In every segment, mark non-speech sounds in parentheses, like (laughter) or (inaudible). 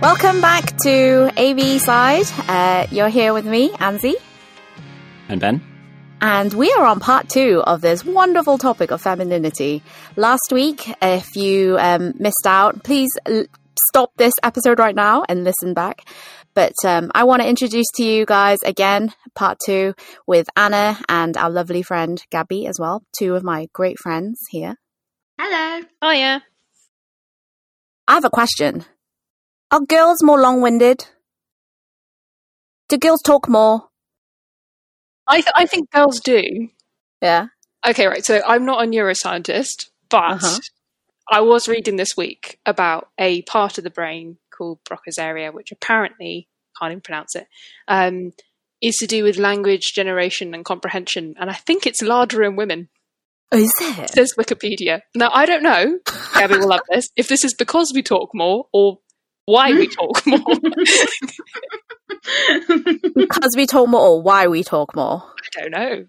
Welcome back to AV Side. Uh, you're here with me, Anzi. And Ben. And we are on part two of this wonderful topic of femininity. Last week, if you um, missed out, please l- stop this episode right now and listen back. But um, I want to introduce to you guys again part two with Anna and our lovely friend Gabby as well, two of my great friends here. Hello. Oh yeah. I have a question. Are girls more long winded? Do girls talk more? I th- I think girls do. Yeah. Okay, right. So I'm not a neuroscientist, but Uh-huh. I was reading this week about a part of the brain called Broca's area, which apparently can't even pronounce it, um, is to do with language generation and comprehension, and I think it's larger in women. Is it? Says Wikipedia. Now I don't know. Gabby will love this. If this is because we talk more or why we talk more. Because we talk more or why we talk more? I don't know.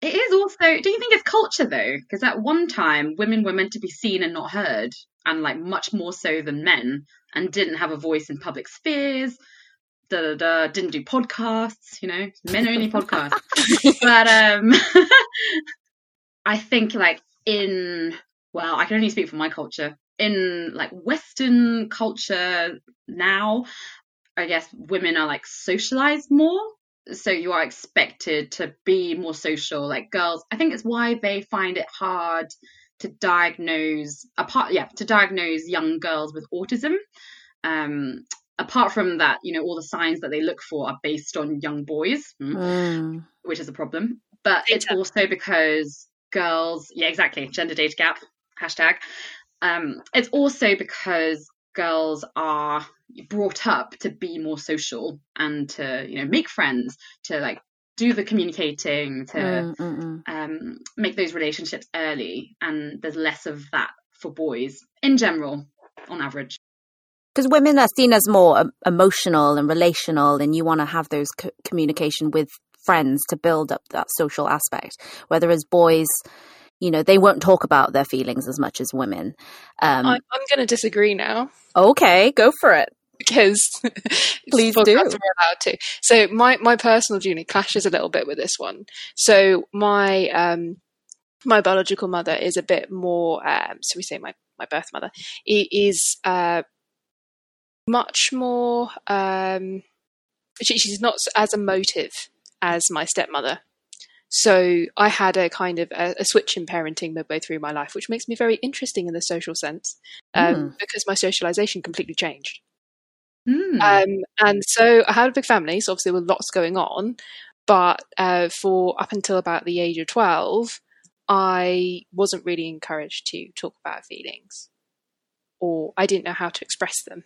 It is also. Do you think it's culture though? Because at one time, women were meant to be seen and not heard, and like much more so than men, and didn't have a voice in public spheres. Da da da. Didn't do podcasts. You know, men only podcasts. (laughs) but um, (laughs) I think like in well, I can only speak for my culture. In like Western culture now, I guess women are like socialized more. So you are expected to be more social. Like girls, I think it's why they find it hard to diagnose apart yeah, to diagnose young girls with autism. Um apart from that, you know, all the signs that they look for are based on young boys, hmm, Mm. which is a problem. But it's also because girls yeah, exactly, gender data gap, hashtag. Um it's also because girls are brought up to be more social and to you know make friends to like do the communicating to Mm, mm, mm. um, make those relationships early and there's less of that for boys in general on average Because women are seen as more um, emotional and relational, and you want to have those co- communication with friends to build up that social aspect. Whereas boys, you know, they won't talk about their feelings as much as women. Um, I, I'm going to disagree now. okay, go for it. because (laughs) Please do. are allowed to. So my my personal journey clashes a little bit with this one. So my um my biological mother is a bit more um so we say my my birth mother is uh much more um she, she's not as emotive as my stepmother so I had a kind of a, a switch in parenting midway through my life, which makes me very interesting in the social sense, um, because my socialization completely changed. Hmm. Um, and so I had a big family, so obviously there were lots going on. But uh, for up until about the age of 12, I wasn't really encouraged to talk about feelings, or I didn't know how to express them.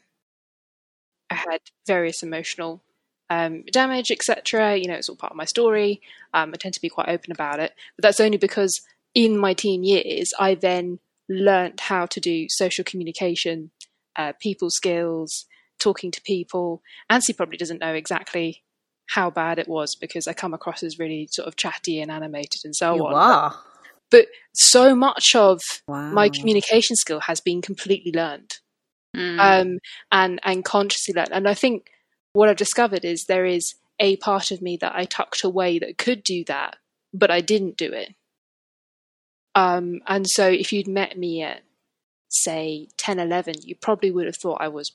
I had various emotional um, damage, etc. You know, it's all part of my story. Um, I tend to be quite open about it, but that's only because in my teen years, I then learnt how to do social communication, uh, people skills, talking to people. Ansi probably doesn't know exactly how bad it was because I come across as really sort of chatty and animated and so you on. are. But so much of Wow. my communication skill has been completely learned Hmm. um, and and consciously learned. And I think what I've discovered is there is a part of me that I tucked away that could do that, but I didn't do it. Um, and so if you'd met me at say 10, 11, you probably would have thought I was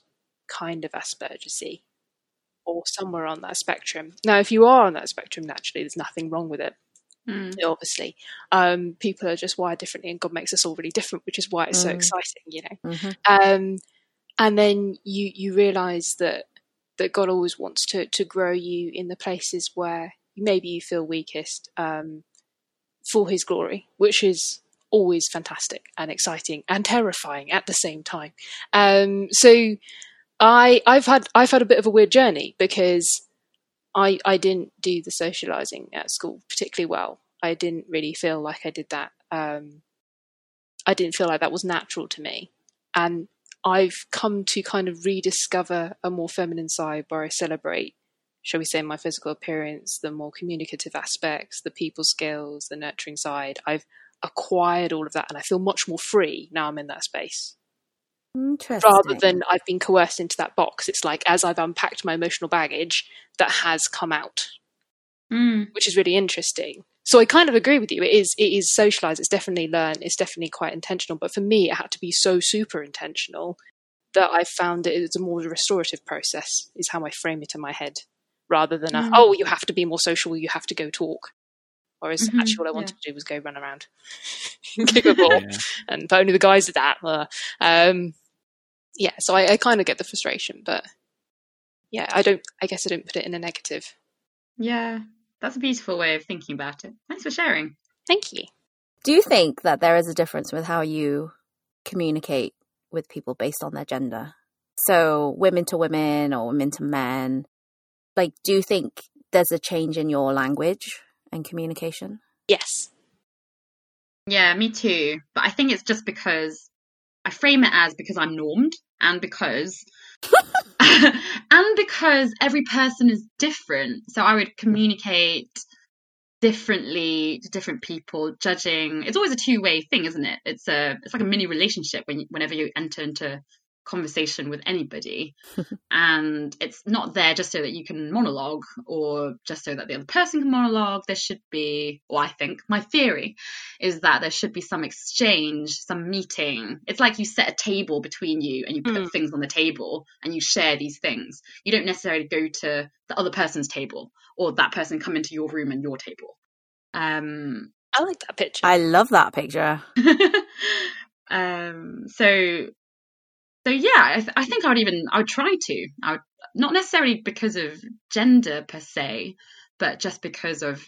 kind of Asperger's or somewhere on that spectrum. Now, if you are on that spectrum, naturally, there's nothing wrong with it Hmm. obviously. Um, people are just wired differently, and God makes us all really different, which is why it's so Mm. exciting, you know. Mhm. Um, and then you you realize that that God always wants to to grow you in the places where maybe you feel weakest um, for His glory, which is always fantastic and exciting and terrifying at the same time. Um, so I I've had I've had a bit of a weird journey because I I didn't do the socializing at school particularly well. I didn't really feel like I did that. Um, I didn't feel like that was natural to me, and I've come to kind of rediscover a more feminine side where I celebrate, shall we say, my physical appearance, the more communicative aspects, the people skills, the nurturing side. I've acquired all of that, and I feel much more free now. I'm in that space. Interesting. rather than I've been coerced into that box. It's like as I've unpacked my emotional baggage, that has come out, Mm. which is really interesting. So I kind of agree with you. It is it is socialized. It's definitely learned. It's definitely quite intentional. But for me, it had to be so super intentional that I found it is a more restorative process. Is how I frame it in my head, rather than a Mm. oh you have to be more social. You have to go talk. Whereas Mhm, actually, what I yeah. wanted to do was go run around, (laughs) kick a ball, Yeah. and but only the guys did that. Uh, Um, yeah, so I, I kind of get the frustration, but yeah, I don't. I guess I don't put it in a negative. Yeah, that's a beautiful way of thinking about it. Thanks for sharing. Thank you. Do you think that there is a difference with how you communicate with people based on their gender? So, women to women or women to men? Like, do you think there's a change in your language and communication? Yes. Yeah, me too. But I think it's just because I frame it as because I'm normed and because (laughs) and because every person is different. So I would communicate differently to different people, judging. It's always a two-way thing, isn't it? It's a it's like a mini relationship when whenever you enter into conversation with anybody (laughs) and it's not there just so that you can monologue or just so that the other person can monologue there should be or i think my theory is that there should be some exchange some meeting it's like you set a table between you and you put Mm. things on the table and you share these things you don't necessarily go to the other person's table or that person come into your room and your table um I like that picture. I love that picture. (laughs) um so so yeah I, th- I think i would even i would try to. I would not necessarily because of gender per se but just because of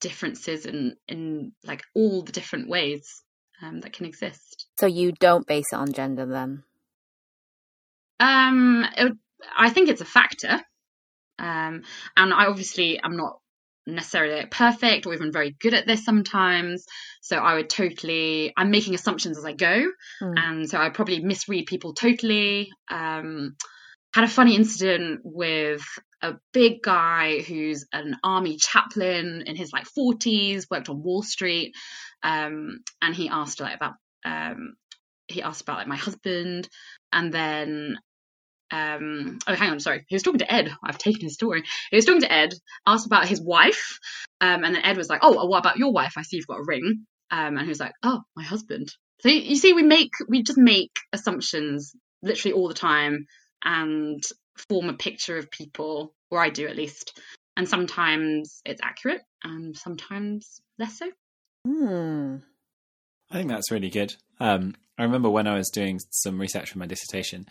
differences in in like all the different ways um, that can exist. So, you don't base it on gender then? um it, would- i think it's a factor. Um and i obviously I'm not necessarily perfect or even very good at this sometimes so i would totally i'm making assumptions as i go Mm. and so I probably misread people totally. Um, had a funny incident with a big guy who's an army chaplain in his like 40s, worked on Wall Street, um, and he asked like about um, he asked about like my husband, and then um oh hang on sorry. He was talking to ed. I've taken his story. He was talking to ed asked about his wife um and then ed was like oh what about your wife? I see you've got a ring. Um and he was like oh my husband. So you you see we make we just make assumptions literally all the time and form a picture of people or i do at least. And sometimes it's accurate and sometimes less so. Hmm. I think that's really good. Um, I remember when I was doing some research for my dissertation,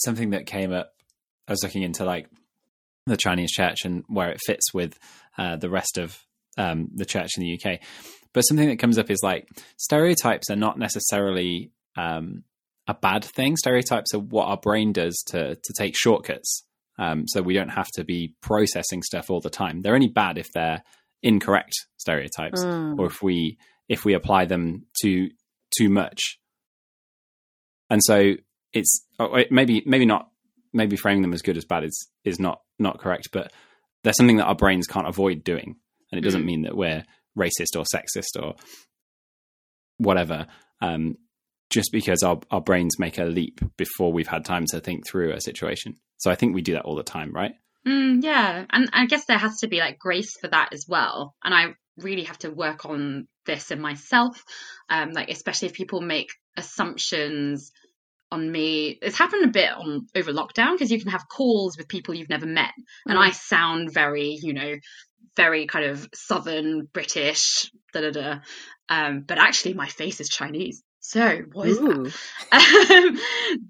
something that came up. I was looking into like the Chinese church and where it fits with uh, the rest of um, the church in the UK. But something that comes up is like stereotypes are not necessarily um, a bad thing. Stereotypes are what our brain does to to take shortcuts, um, so we don't have to be processing stuff all the time. They're only bad if they're incorrect stereotypes Mm. or if we if we apply them to too much and so it's oh, maybe maybe not maybe framing them as good as bad is is not not correct but there's something that our brains can't avoid doing and it doesn't Mm. mean that we're racist or sexist or whatever um just because our, our brains make a leap before we've had time to think through a situation so i think we do that all the time right Mm, yeah, and I guess there has to be like grace for that as well. And I really have to work on this in myself, um, like especially if people make assumptions on me. It's happened a bit on over lockdown because you can have calls with people you've never met, and Mm. I sound very, you know, very kind of southern British, da da da. Um, but actually, my face is Chinese. So what is that? Um,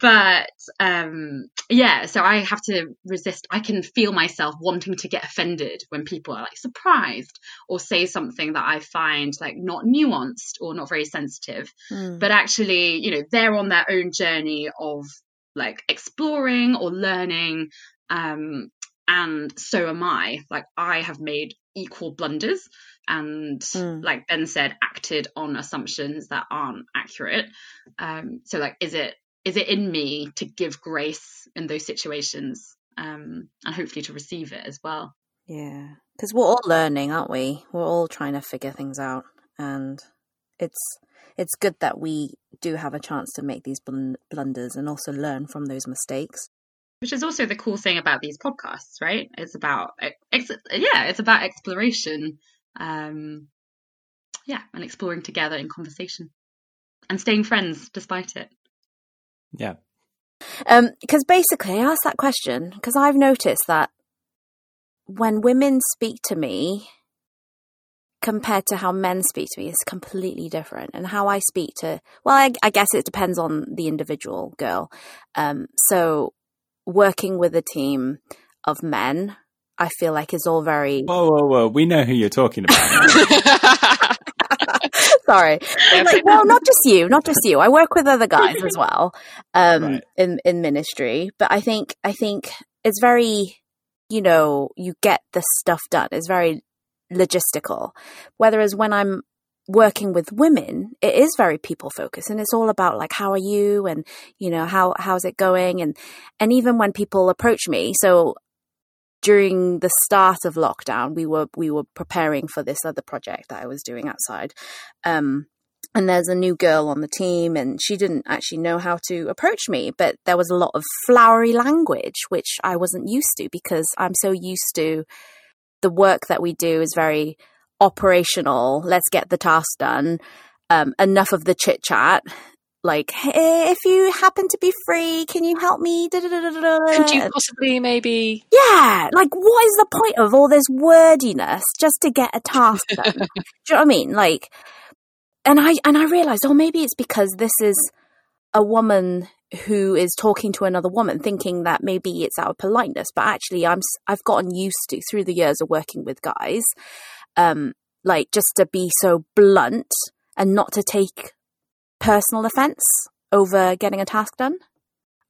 but um, yeah, so I have to resist. I can feel myself wanting to get offended when people are like surprised or say something that I find like not nuanced or not very sensitive. Mm. But actually, you know, they're on their own journey of like exploring or learning. Um, and so am I. Like I have made equal blunders and Mm. like Ben said, acted on assumptions that aren't accurate. Um, so like, is it is it in me to give grace in those situations um, and hopefully to receive it as well? Yeah, because we're all learning, aren't we? We're all trying to figure things out, and it's it's good that we do have a chance to make these blunders and also learn from those mistakes. Which is also the cool thing about these podcasts, right? It's about ex- yeah, it's about exploration. Um, yeah, and exploring together in conversation and staying friends despite it. Yeah. Um, because basically, I asked that question because I've noticed that when women speak to me compared to how men speak to me is completely different and how i speak to well i, I guess it depends on the individual girl um, so working with a team of men i feel like is all very whoa whoa whoa we know who you're talking about (laughs) (laughs) sorry like, well not just you not just you i work with other guys as well um, right. in in ministry but i think i think it's very you know, you get the stuff done. It's very logistical. Whereas when I'm working with women, it is very people focused and it's all about like, how are you? And, you know, how, how's it going? And, and even when people approach me, so during the start of lockdown, we were, we were preparing for this other project that I was doing outside. Um, and there's a new girl on the team and she didn't actually know how to approach me but there was a lot of flowery language which i wasn't used to because i'm so used to the work that we do is very operational let's get the task done um, enough of the chit chat like hey, if you happen to be free can you help me? Could you possibly maybe yeah like what is the point of all this wordiness just to get a task done? (laughs) Do you know what i mean? Like and I and I realized, oh, maybe it's because this is a woman who is talking to another woman, thinking that maybe it's out of politeness, but actually, I'm I've gotten used to through the years of working with guys, um, like just to be so blunt and not to take personal offense over getting a task done.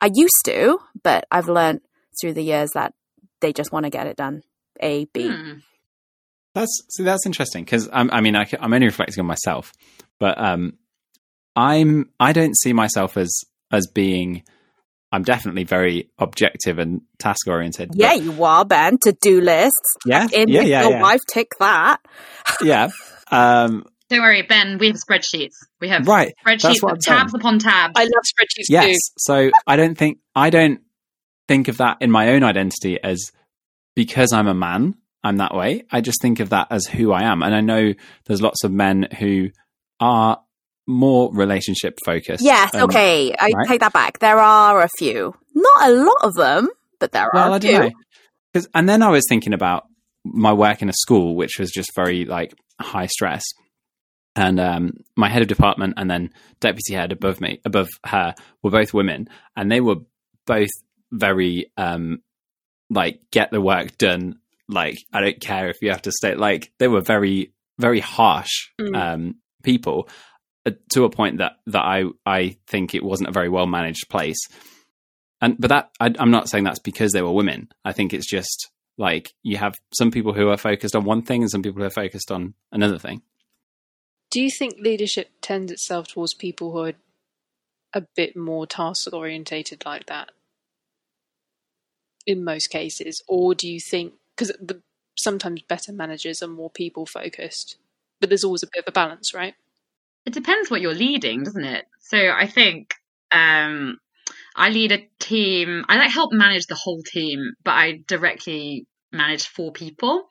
I used to, but I've learned through the years that they just want to get it done. A B. Hmm. That's see, that's interesting because I mean I, am only reflecting on myself, but um, I'm I don't see myself as as being. I'm definitely very objective and task oriented. Yeah, you are, Ben. To do lists. Yeah, in yeah, yeah. Your yeah. wife tick that. (laughs) yeah. Um, don't worry, Ben. We have spreadsheets. We have right spreadsheets with tabs saying. upon tabs. I love spreadsheets yes. too. So I don't think I don't think of that in my own identity as because I'm a man. I'm that way. I just think of that as who I am, and I know there's lots of men who are more relationship focused. Yes, okay. I right? take that back. There are a few. Not a lot of them, but there well, are a few. Cause, and then I was thinking about my work in a school, which was just very like high stress. And um, my head of department and then deputy head above me, above her, were both women, and they were both very um, like get the work done. Like I don't care if you have to stay. Like they were very very harsh mm. um, people Uh, to a point that that I I think it wasn't a very well managed place. And but that I, I'm not saying that's because they were women. I think it's just like you have some people who are focused on one thing and some people who are focused on another thing. Do you think leadership tends itself towards people who are a bit more task orientated like that? In most cases, or do you think because sometimes better managers are more people focused? but there's always a bit of a balance, right? It depends what you're leading, doesn't it? So I think um, I lead a team. I like help manage the whole team, but I directly manage four people.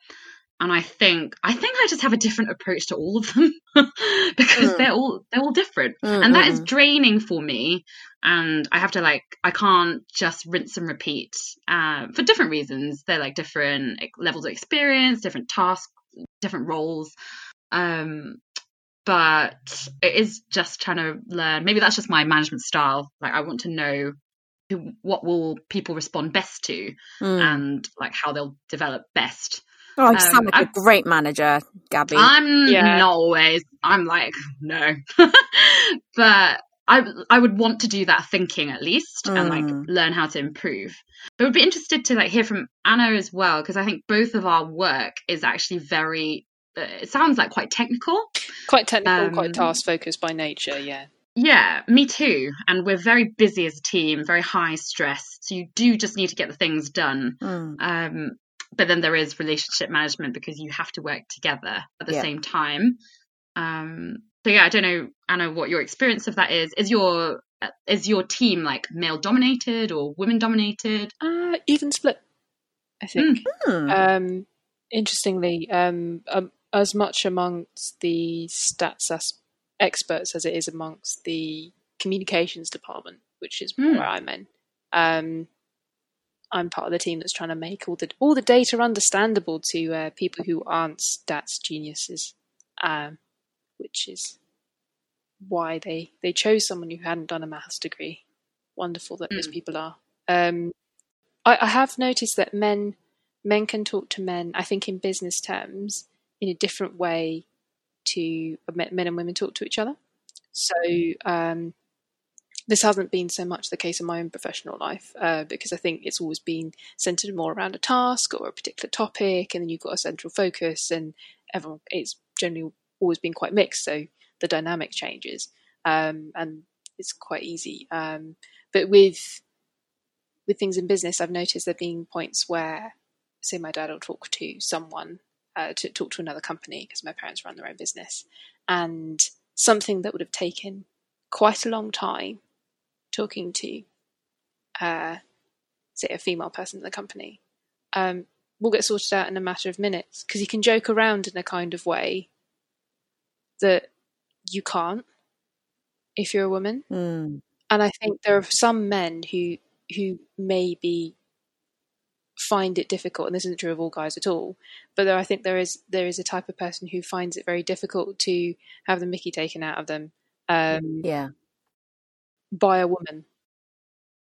And I think I think I just have a different approach to all of them (laughs) because mm. they're all they're all different, mm-hmm. and that is draining for me. And I have to like I can't just rinse and repeat uh, for different reasons. They're like different levels of experience, different tasks, different roles. Um, but it is just trying to learn. Maybe that's just my management style. Like I want to know who, what will people respond best to, mm. and like how they'll develop best. Oh, you um, sound like I'm, a great manager, Gabby. I'm yeah. not always. I'm like no, (laughs) but I I would want to do that thinking at least mm. and like hmm. learn how to improve. But would be interested to like hear from Anna as well because I think both of our work is actually very it sounds like quite technical. Quite technical, um, quite task focused by nature, yeah. Yeah, me too. And we're very busy as a team, very high stress. So you do just need to get the things done. Mm. Um, but then there is relationship management because you have to work together at the yeah. same time. Um, so yeah, I don't know, Anna, what your experience of that is. Is your is your team like male dominated or women dominated? Uh, even split, I think. Hmm. Um, interestingly, um, um, as much amongst the stats experts as it is amongst the communications department, which is Hmm. where I'm in. Um, I'm part of the team that's trying to make all the all the data understandable to uh, people who aren't stats geniuses, um, which is why they they chose someone who hadn't done a maths degree. Wonderful that those Mm. people are. Um, I, I have noticed that men men can talk to men. I think in business terms in a different way to men and women talk to each other. So um, this hasn't been so much the case in my own professional life uh, because I think it's always been centered more around a task or a particular topic, and then you've got a central focus, and everyone it's generally always been quite mixed. So the dynamic changes, um, and it's quite easy. Um, but with with things in business, I've noticed there being points where, say, my dad will talk to someone uh, to talk to another company because my parents run their own business, and something that would have taken quite a long time talking to, uh, say, a female person in the company, um, will get sorted out in a matter of minutes because you can joke around in a kind of way that you can't if you're a woman. Hmm. And I think there are some men who who maybe find it difficult, and this isn't true of all guys at all. But there, I think there is there is a type of person who finds it very difficult to have the Mickey taken out of them um, Yeah. by a woman.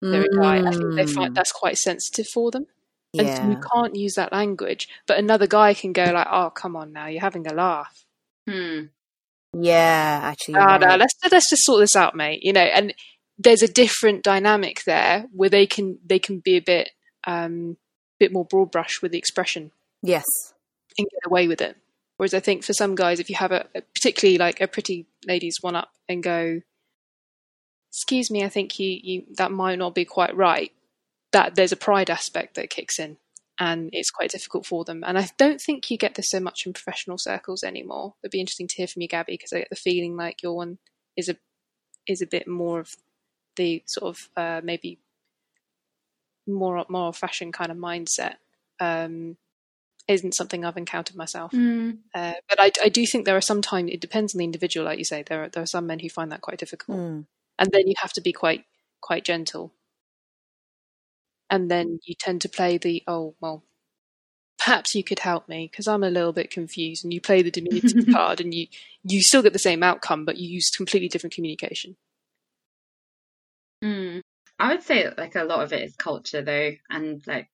They're a guy. I think they Mm. find that's quite sensitive for them, and so you can't use that language. But another guy can go like, "Oh, come on now, you're having a laugh." Hmm. Yeah, actually. you're Ah, no, let's let's just sort this out, mate. You know, and there's a different dynamic there where they can they can be a bit um bit more broad brush with the expression Yes. and get away with it. Whereas I think for some guys, if you have a, a particularly like a pretty lady's one up and go, "Excuse me, I think you you that might not be quite right," that there's a pride aspect that kicks in, and it's quite difficult for them. And I don't think you get this so much in professional circles anymore. It'd be interesting to hear from you, Gabby, because I get the feeling like your one is a is a bit more of the sort of uh, maybe more more fashion kind of mindset. Um, isn't something I've encountered myself. Hmm. Uh, but I, I do think there are sometimes it depends on the individual, like you say. There are there are some men who find that quite difficult, Hmm. and then you have to be quite quite gentle. And then you tend to play the oh well, perhaps you could help me because I'm a little bit confused, and you play the diminutive (laughs) card, and you you still get the same outcome, but you use completely different communication. Mm. I would say that, like a lot of it is culture though, and like,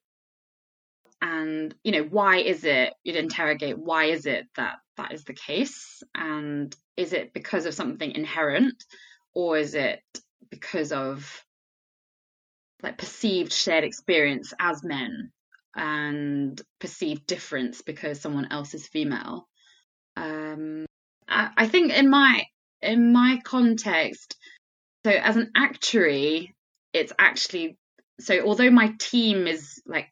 and you know, why is it? You'd interrogate why is it that that is the case, and is it because of something inherent, or is it because of like perceived shared experience as men and perceived difference because someone else is female? Um, I, I think in my in my context, so as an actuary, it's actually so although my team is like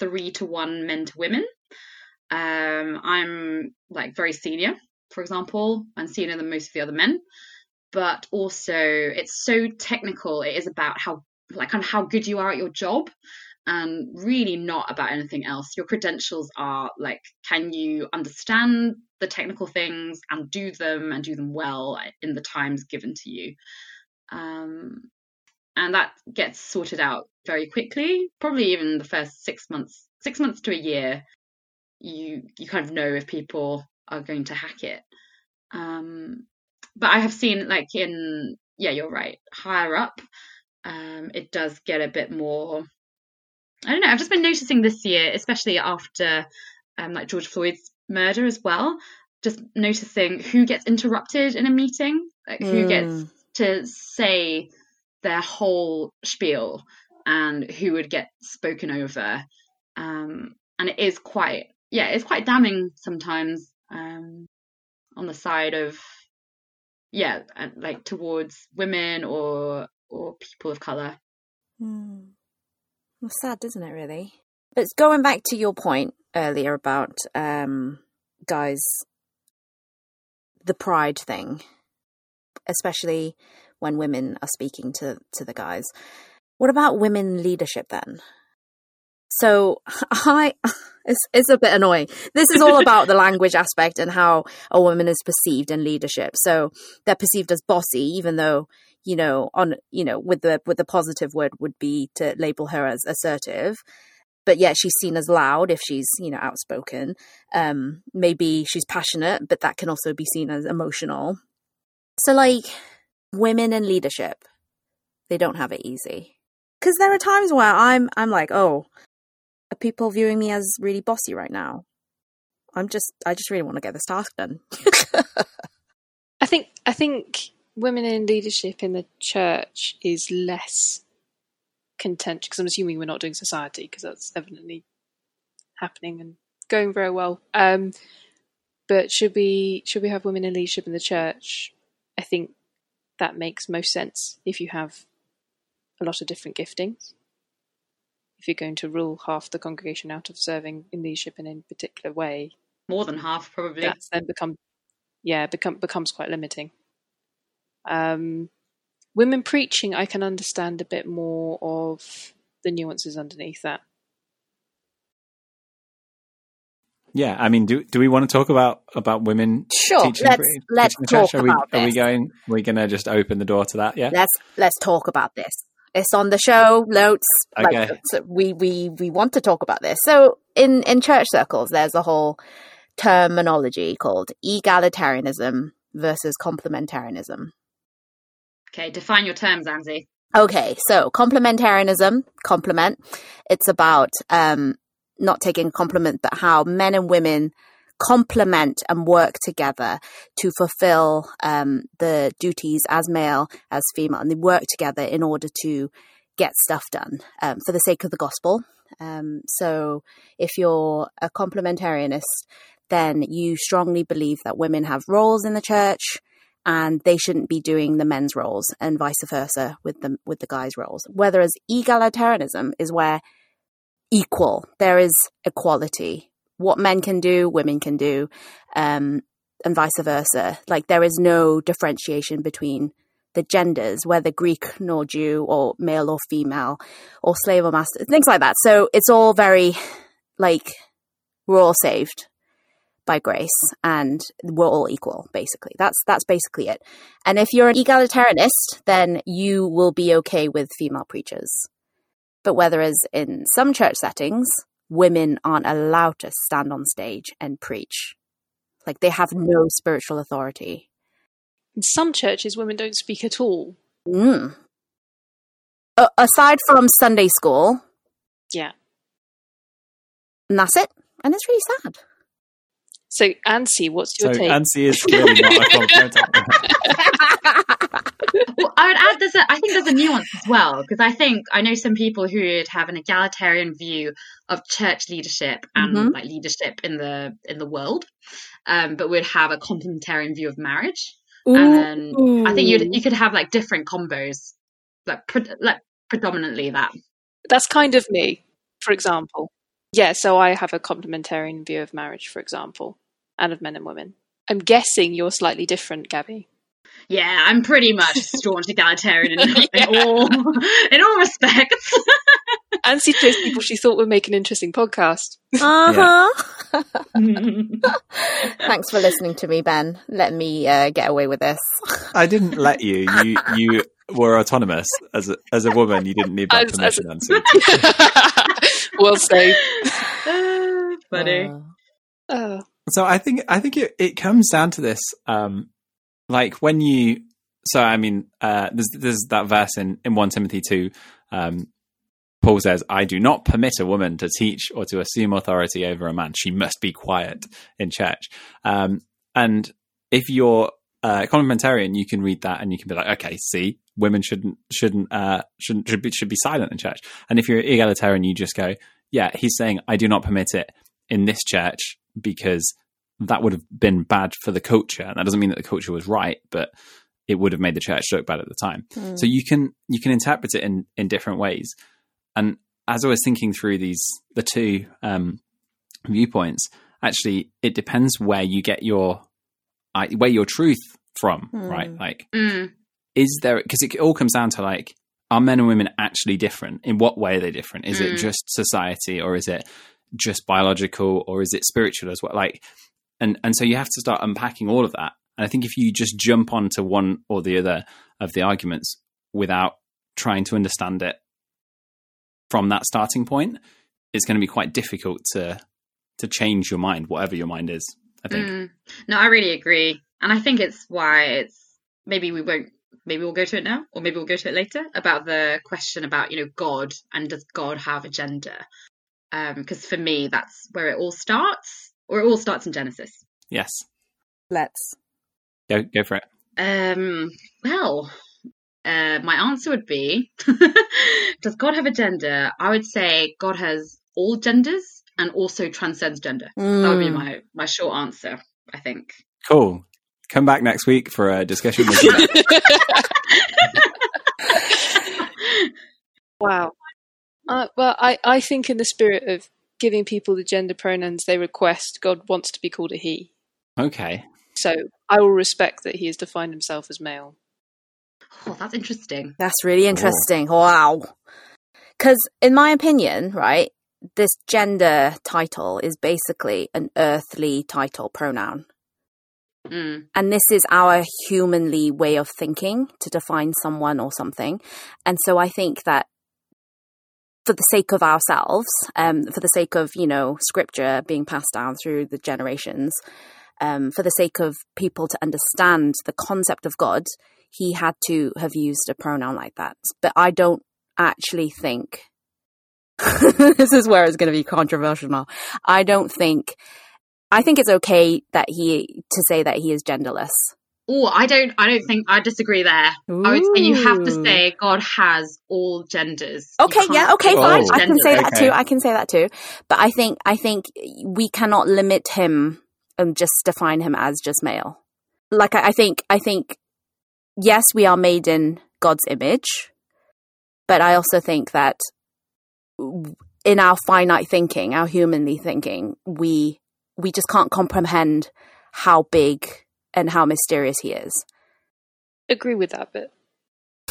three to one men to women, um, I'm like very senior, for example, and senior than most of the other men. But also, it's so technical. It is about how like of how good you are at your job, and really not about anything else. Your credentials are like, can you understand the technical things and do them and do them well in the times given to you? Um, and that gets sorted out very quickly. Probably even the first six months, six months to a year, you you kind of know if people are going to hack it. Um, but I have seen like in yeah, you're right, higher up, um, it does get a bit more. I don't know. I've just been noticing this year, especially after um, like George Floyd's murder as well. Just noticing who gets interrupted in a meeting, like who gets Mm. to say their whole spiel and who would get spoken over. Um, and it is quite, yeah, it's quite damning sometimes um, on the side of, yeah, like towards women or or people of color. Hmm. Well, sad, isn't it, really? But going back to your point earlier about um, guys, the pride thing. especially when women are speaking to to the guys. What about women leadership then? So (laughs) I, (laughs) it's, it's a bit annoying. This is all about the (laughs) language aspect and how a woman is perceived in leadership. So they're perceived as bossy, even though you know on you know with the with the positive word would be to label her as assertive. But yet she's seen as loud if she's you know outspoken. Um, maybe she's passionate, but that can also be seen as emotional. So like women in leadership, they don't have it easy because there are times where I'm I'm like, oh, are people viewing me as really bossy right now? I'm just I just really want to get this task done. (laughs) I think I think women in leadership in the church is less contentious because I'm assuming we're not doing society because that's evidently happening and going very well. Um, but should we should we have women in leadership in the church? I think that makes most sense if you have a lot of different giftings if you're going to rule half the congregation out of serving in leadership in a particular way, more than half probably. That's then become yeah become becomes quite limiting. Um, women preaching, I can understand a bit more of the nuances underneath that. Yeah, I mean, do do we want to talk about about women? Sure, teaching, let's let's talk are we, about Are we going? We're going to just open the door to that? Yeah. Let's let's talk about this. It's on the show notes. Okay. Like, we we we want to talk about this. So in in church circles, there's a whole terminology called egalitarianism versus complementarianism. Okay, define your terms, Anzi. Okay, so complementarianism, complement. It's about um, not taking a compliment, but how men and women complement and work together to fulfill um, the duties as male as female, and they work together in order to get stuff done um, for the sake of the gospel. Um, so, if you're a complementarianist, then you strongly believe that women have roles in the church and they shouldn't be doing the men's roles and vice versa with the with the guys' roles. Whereas egalitarianism is where equal. There is equality. What men can do, women can do, um, and vice versa. Like there is no differentiation between the genders, whether Greek nor Jew, or male or female, or slave or master, things like that. So it's all very like we're all saved by grace and we're all equal basically. That's that's basically it. And if you're an egalitarianist then you will be okay with female preachers but whereas in some church settings women aren't allowed to stand on stage and preach. Like they have no spiritual authority. In some churches, women don't speak at all. Mm. Uh, aside from Sunday school, Yeah. and that's it. And it's really sad. So, Ansi, what's So your take? Ansi is clearly not a complementarian. well, I would add there's a, I think there's a nuance as well because I think I know some people who would have an egalitarian view of church leadership and Mhm. like leadership in the in the world, um, but would have a complementarian view of marriage. And then I think you you could have like different combos, like pre- like predominantly that. That's kind of me, for example. Yeah, so I have a complementarian view of marriage, for example, and of men and women. I'm guessing you're slightly different, Gabby. Yeah, I'm pretty much staunch (laughs) egalitarian in, in all in all respects. (laughs) Ansi chose people she thought would make an interesting podcast. Uh huh. (laughs) Thanks for listening to me, Ben. Let me uh, get away with this. I didn't let you. You you were autonomous as a, as a woman. You didn't need that As- as- permission, Ansi. well said. Funny. Uh, Oh, So I think I think it, it comes down to this, um, like when you. So I mean, uh, there's there's that verse in in one Timothy two. Um, Paul says, "I do not permit a woman to teach or to assume authority over a man. She must be quiet in church." Um, and if you're uh, complementarian, you can read that and you can be like, "Okay, see, women shouldn't shouldn't uh, shouldn't should be should be silent in church." And if you're egalitarian, you just go, "Yeah, he's saying I do not permit it in this church because." that would have been bad for the culture. And that doesn't mean that the culture was right, but it would have made the church look bad at the time. mm. So you can you can interpret it in in different ways. And as I was thinking through these the two um, viewpoints, actually, it depends where you get your where your truth from, Hmm. right? Like, Mm. is there because it all comes down to like are men and women actually different in what way are they different is it Mm. just society or is it just biological or is it spiritual as well like and and so you have to start unpacking all of that and i think if you just jump onto one or the other of the arguments without trying to understand it from that starting point it's going to be quite difficult to to change your mind whatever your mind is i think Mm. No, I really agree. And I think it's why it's maybe we won't maybe we'll go to it now or maybe we'll go to it later about the question about, you know, God and does God have a gender? Um because for me that's where it all starts or it all starts in Genesis. yes Let's. go go for it Um well, uh, my answer would be (laughs) Does God have a gender? I would say God has all genders and also transcends gender. That would be Mm. my, my short answer, I think. cool come back next week for a discussion with (laughs) you Wow. Uh, well, I, I think in the spirit of giving people the gender pronouns they request, God wants to be called a he. okay So I will respect that he has defined himself as male. Oh, that's interesting. That's really interesting. Wow. Because, in my opinion, right, this gender title is basically an earthly title pronoun. Mm. And this is our humanly way of thinking to define someone or something. And so I think that for the sake of ourselves, um, for the sake of, you know, scripture being passed down through the generations, um, for the sake of people to understand the concept of God, he had to have used a pronoun like that. But I don't actually think (laughs) this is where it's going to be controversial now. I don't think I think it's okay that he to say that he is genderless. Oh, I don't. I don't think. I disagree there. I would say you have to say God has all genders. Okay, yeah, okay, fine. Oh, I can say that okay. too. I can say that too. But I think I think we cannot limit him and just define him as just male. Like I, I think I think yes, we are made in God's image, but I also think that in our finite thinking, our humanly thinking, we we just can't comprehend how big and how mysterious he is. Agree with that bit. (laughs)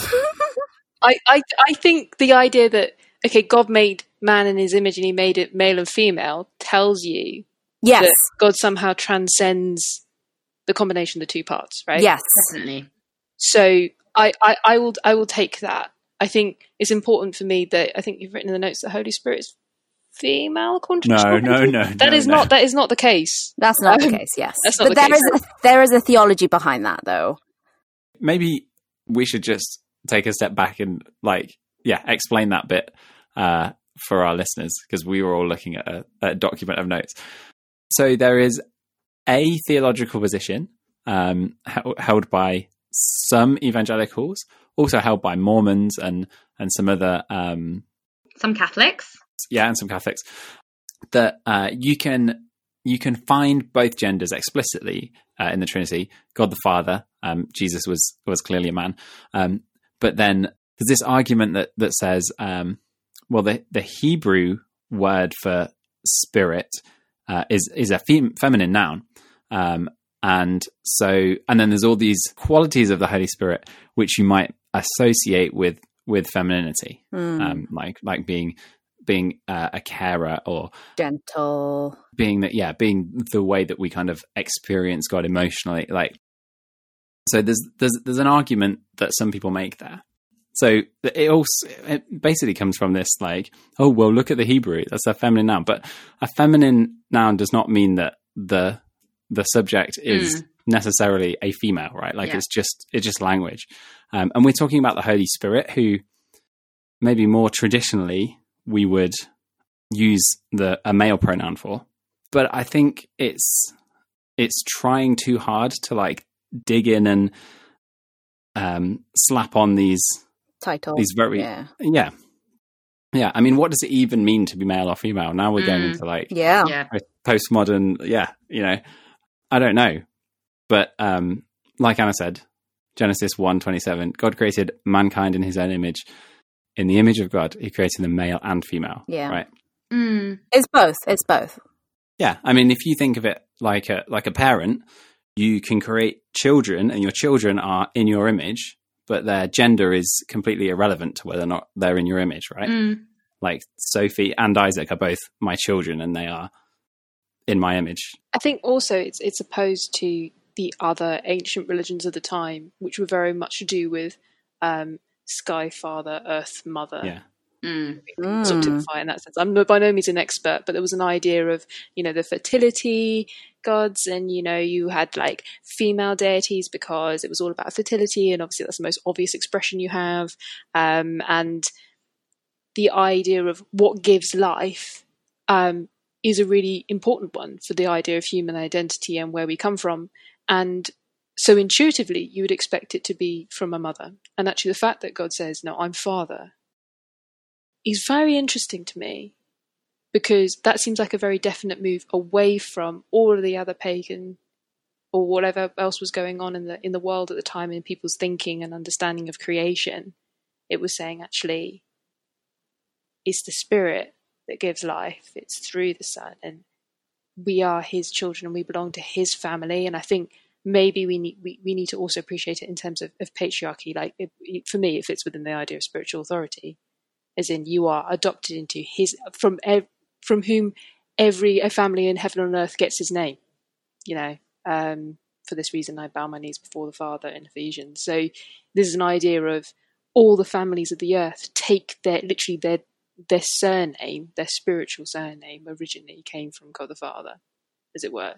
I, I I think the idea that okay, God made man in his image and he made it male and female tells you Yes. that God somehow transcends the combination of the two parts, right? Yes. Definitely. So I, I, I will I will take that. I think it's important for me that I think you've written in the notes that Holy Spirit is female according to No, no, no. (laughs) That no, is no. not that is not the case. That's not the Um, case, yes. that's not but the there case. is a, there is a theology behind that though. Maybe we should just take a step back and, like, yeah, explain that bit uh, for our listeners because we were all looking at a, a document of notes. So there is a theological position um, held by some evangelicals, also held by Mormons and and some other um, Some Catholics. Yeah, and some Catholics, that uh, you can you can find both genders explicitly uh, in the Trinity. God the Father, um, Jesus was was clearly a man, um, but then there's this argument that that says, um, well, the the Hebrew word for spirit uh, is is a fem- feminine noun. Um, and so, and then there's all these qualities of the Holy Spirit which you might associate with with femininity, Hmm. um, like like being being uh, a carer or Gentle. being that yeah being the way that we kind of experience God emotionally like so there's there's there's an argument that some people make there. So it also it basically comes from this like oh well look at the Hebrew that's a feminine noun. But a feminine noun does not mean that the the subject is necessarily a female right? Like Yeah. it's just it's just language. Um, and we're talking about the Holy Spirit who maybe more traditionally we would use the a male pronoun for but i think it's it's trying too hard to like dig in and um slap on these Title. these very yeah. yeah yeah i mean what does it even mean to be male or female now we're going Mm. into like Yeah. Yeah. postmodern yeah you know i don't know but um like anna said genesis 1 27 god created mankind in his own image in the image of god he created them male and female Yeah. right Mm. It's both. It's both. Yeah, I mean, if you think of it like a like a parent, you can create children and your children are in your image, but their gender is completely irrelevant to whether or not they're in your image, right? Mm. Like Sophie and Isaac are both my children and they are in my image. I think also it's it's opposed to the other ancient religions of the time, which were very much to do with um, Sky Father, Earth Mother. Yeah. Mm. Sort of Mm. in that sense. I'm by no means an expert, but there was an idea of you know the fertility gods, and you know you had like female deities because it was all about fertility, and obviously that's the most obvious expression you have, um, and the idea of what gives life um, is a really important one for the idea of human identity and where we come from. And so intuitively, you would expect it to be from a mother. And actually, the fact that God says, No, I'm father, is very interesting to me because that seems like a very definite move away from all of the other pagan or whatever else was going on in the in the world at the time in people's thinking and understanding of creation. It was saying actually it's the spirit that gives life. It's through the Son, and we are His children, and we belong to His family. And I think maybe we need we, we need to also appreciate it in terms of, of patriarchy. Like it, it- for me, it fits within the idea of spiritual authority, as in you are adopted into His from ev- from whom every a family in heaven and earth gets His name. You know. Um, for this reason, I bow my knees before the Father in Ephesians. So, this is an idea of all the families of the earth take their literally their their surname, their spiritual surname, originally came from God the Father, as it were.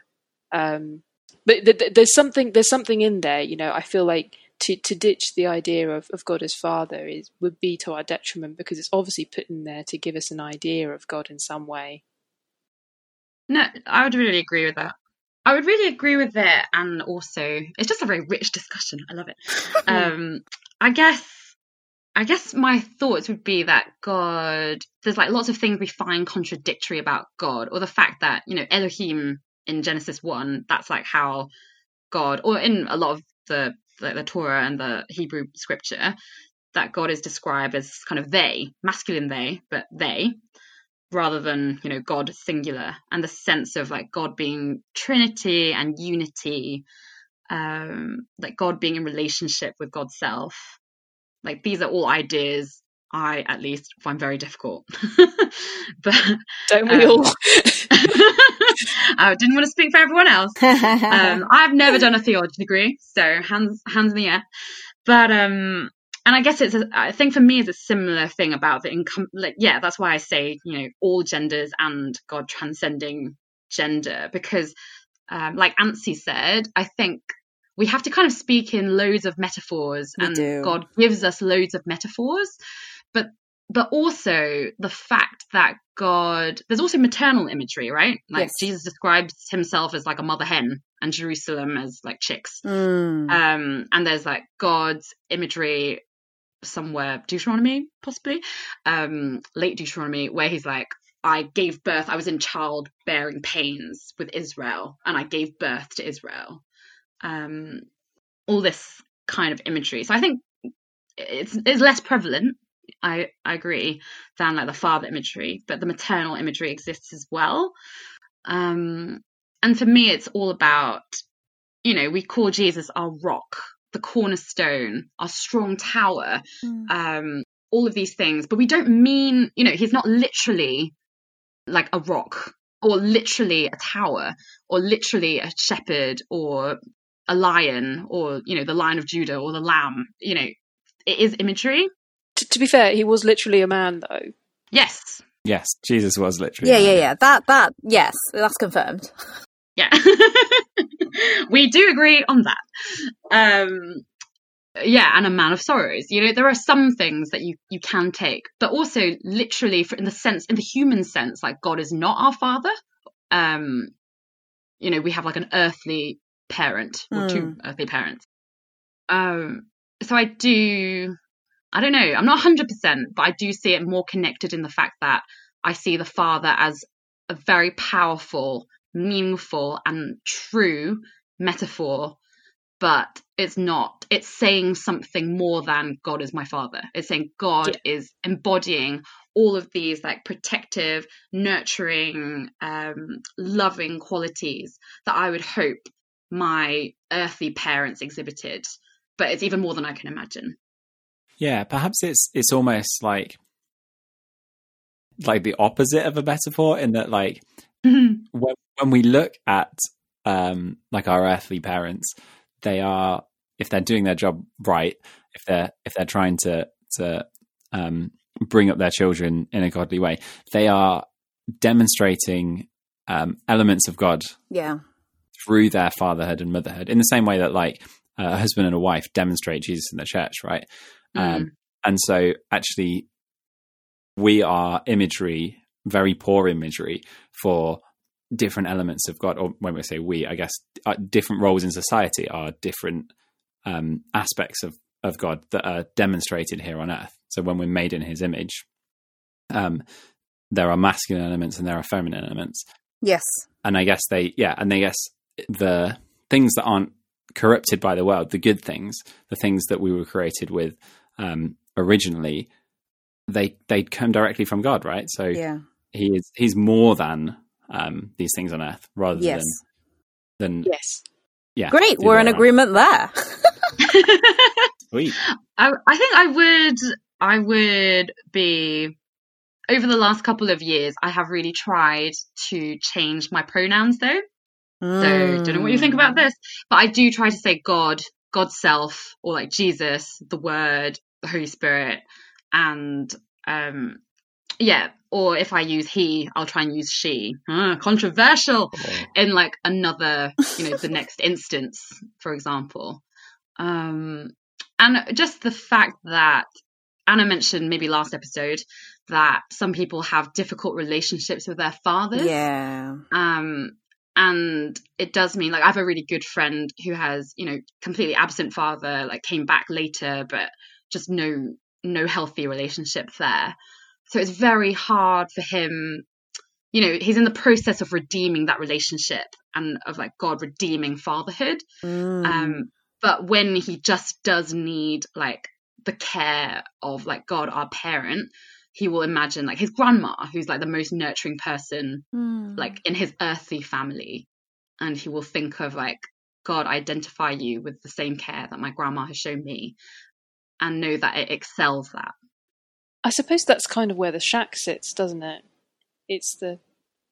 Um, but th- th- there's something there's something in there, you know. I feel like to to ditch the idea of, of God as Father is would be to our detriment because it's obviously put in there to give us an idea of God in some way. No, I would really agree with that. I would really agree with it, and also it's just a very rich discussion. I love it. (laughs) um, I guess, I guess my thoughts would be that God, there's like lots of things we find contradictory about God, or the fact that you know Elohim in Genesis one, that's like how God, or in a lot of the the, the Torah and the Hebrew scripture, that God is described as kind of they, masculine they, but they, rather than you know god singular and the sense of like god being trinity and unity um like god being in relationship with god's self like these are all ideas i at least find very difficult (laughs) but Don't we Um, all? (laughs) (laughs) i didn't want to speak for everyone else um, (laughs) I've never done a theology degree, so hands hands in the air. But um, and I guess it's a, I think for me it's a similar thing about the income. Like yeah, that's why I say you know all genders and God transcending gender because um, like Ansi said, I think we have to kind of speak in loads of metaphors, We and do. God gives us loads of metaphors, but but also the fact that God, there's also maternal imagery, right? Like Yes. Jesus describes himself as like a mother hen and Jerusalem as like chicks. Mm. Um, and there's like God's imagery somewhere, Deuteronomy, possibly, um, late Deuteronomy, where he's like, I gave birth, I was in childbearing pains with Israel, and I gave birth to Israel. Um, all this kind of imagery. So I think it's it's less prevalent. I I agree than like the father imagery, but the maternal imagery exists as well. Um, and for me, it's all about you know we call Jesus our rock, the cornerstone, our strong tower, Mm. um, all of these things, but we don't mean you know he's not literally like a rock or literally a tower or literally a shepherd or a lion or you know the lion of Judah or the lamb. You know, it is imagery. T- to be fair, he was literally a man, though. Yes, Yes, Jesus was literally. yeah, a yeah, man. yeah. That that yes, that's confirmed. yeah, (laughs) we do agree on that. Um, yeah, and a man of sorrows. You know, there are some things that you you can take, but also literally, for, in the sense, in the human sense, like God is not our father. Um, you know, we have like an earthly parent or two earthly parents. Um, so I do, I don't know, I'm not 100%, but I do see it more connected in the fact that I see the father as a very powerful, meaningful, and true metaphor, but it's not, it's saying something more than God is my father. It's saying God is embodying all of these like protective, nurturing, um, loving qualities that I would hope my earthly parents exhibited, but it's even more than I can imagine. Yeah, perhaps it's it's almost like like the opposite of a metaphor in that like when, when we look at um like our earthly parents, they are if they're doing their job right, if they're if they're trying to to um bring up their children in a godly way, they are demonstrating um elements of God Yeah. through their fatherhood and motherhood in the same way that like a husband and a wife demonstrate Jesus in the church, right? Um, and so actually we are imagery, very poor imagery for different elements of God, or when we say we, I guess uh, different roles in society are different um, aspects of, of God that are demonstrated here on earth. So when we're made in his image, um, there are masculine elements and there are feminine elements Yes. and I guess they, yeah, and I guess the things that aren't corrupted by the world, the good things, the things that we were created with um, originally, they they come directly from God, right? So Yeah. he is he's more than um, these things on earth, rather Yes. than than Yes. yeah. Great. We're in agreement there. (laughs) (laughs) Sweet. I, I think I would I would be over the last couple of years I have really tried to change my pronouns though. So don't know what you think about this, but I do try to say God, God's self, or like Jesus, the Word, the Holy Spirit, and um, yeah. Or if I use he, I'll try and use she. Ah, controversial in like another, you know, the next instance, for example. Um, and just the fact that Anna mentioned maybe last episode that some people have difficult relationships with their fathers. Yeah. Um, and it does mean like I have a really good friend who has, you know, completely absent father, like came back later, but just no no healthy relationship there. So it's very hard for him. You know, he's in the process of redeeming that relationship and of like God redeeming fatherhood. Mm. Um, but when he just does need like the care of like God, our parent, he will imagine like his grandma, who's like the most nurturing person Mm. like in his earthly family and he will think of like god identify you with the same care that my grandma has shown me and know that it excels that I suppose that's kind of where the shack sits, doesn't it? It's the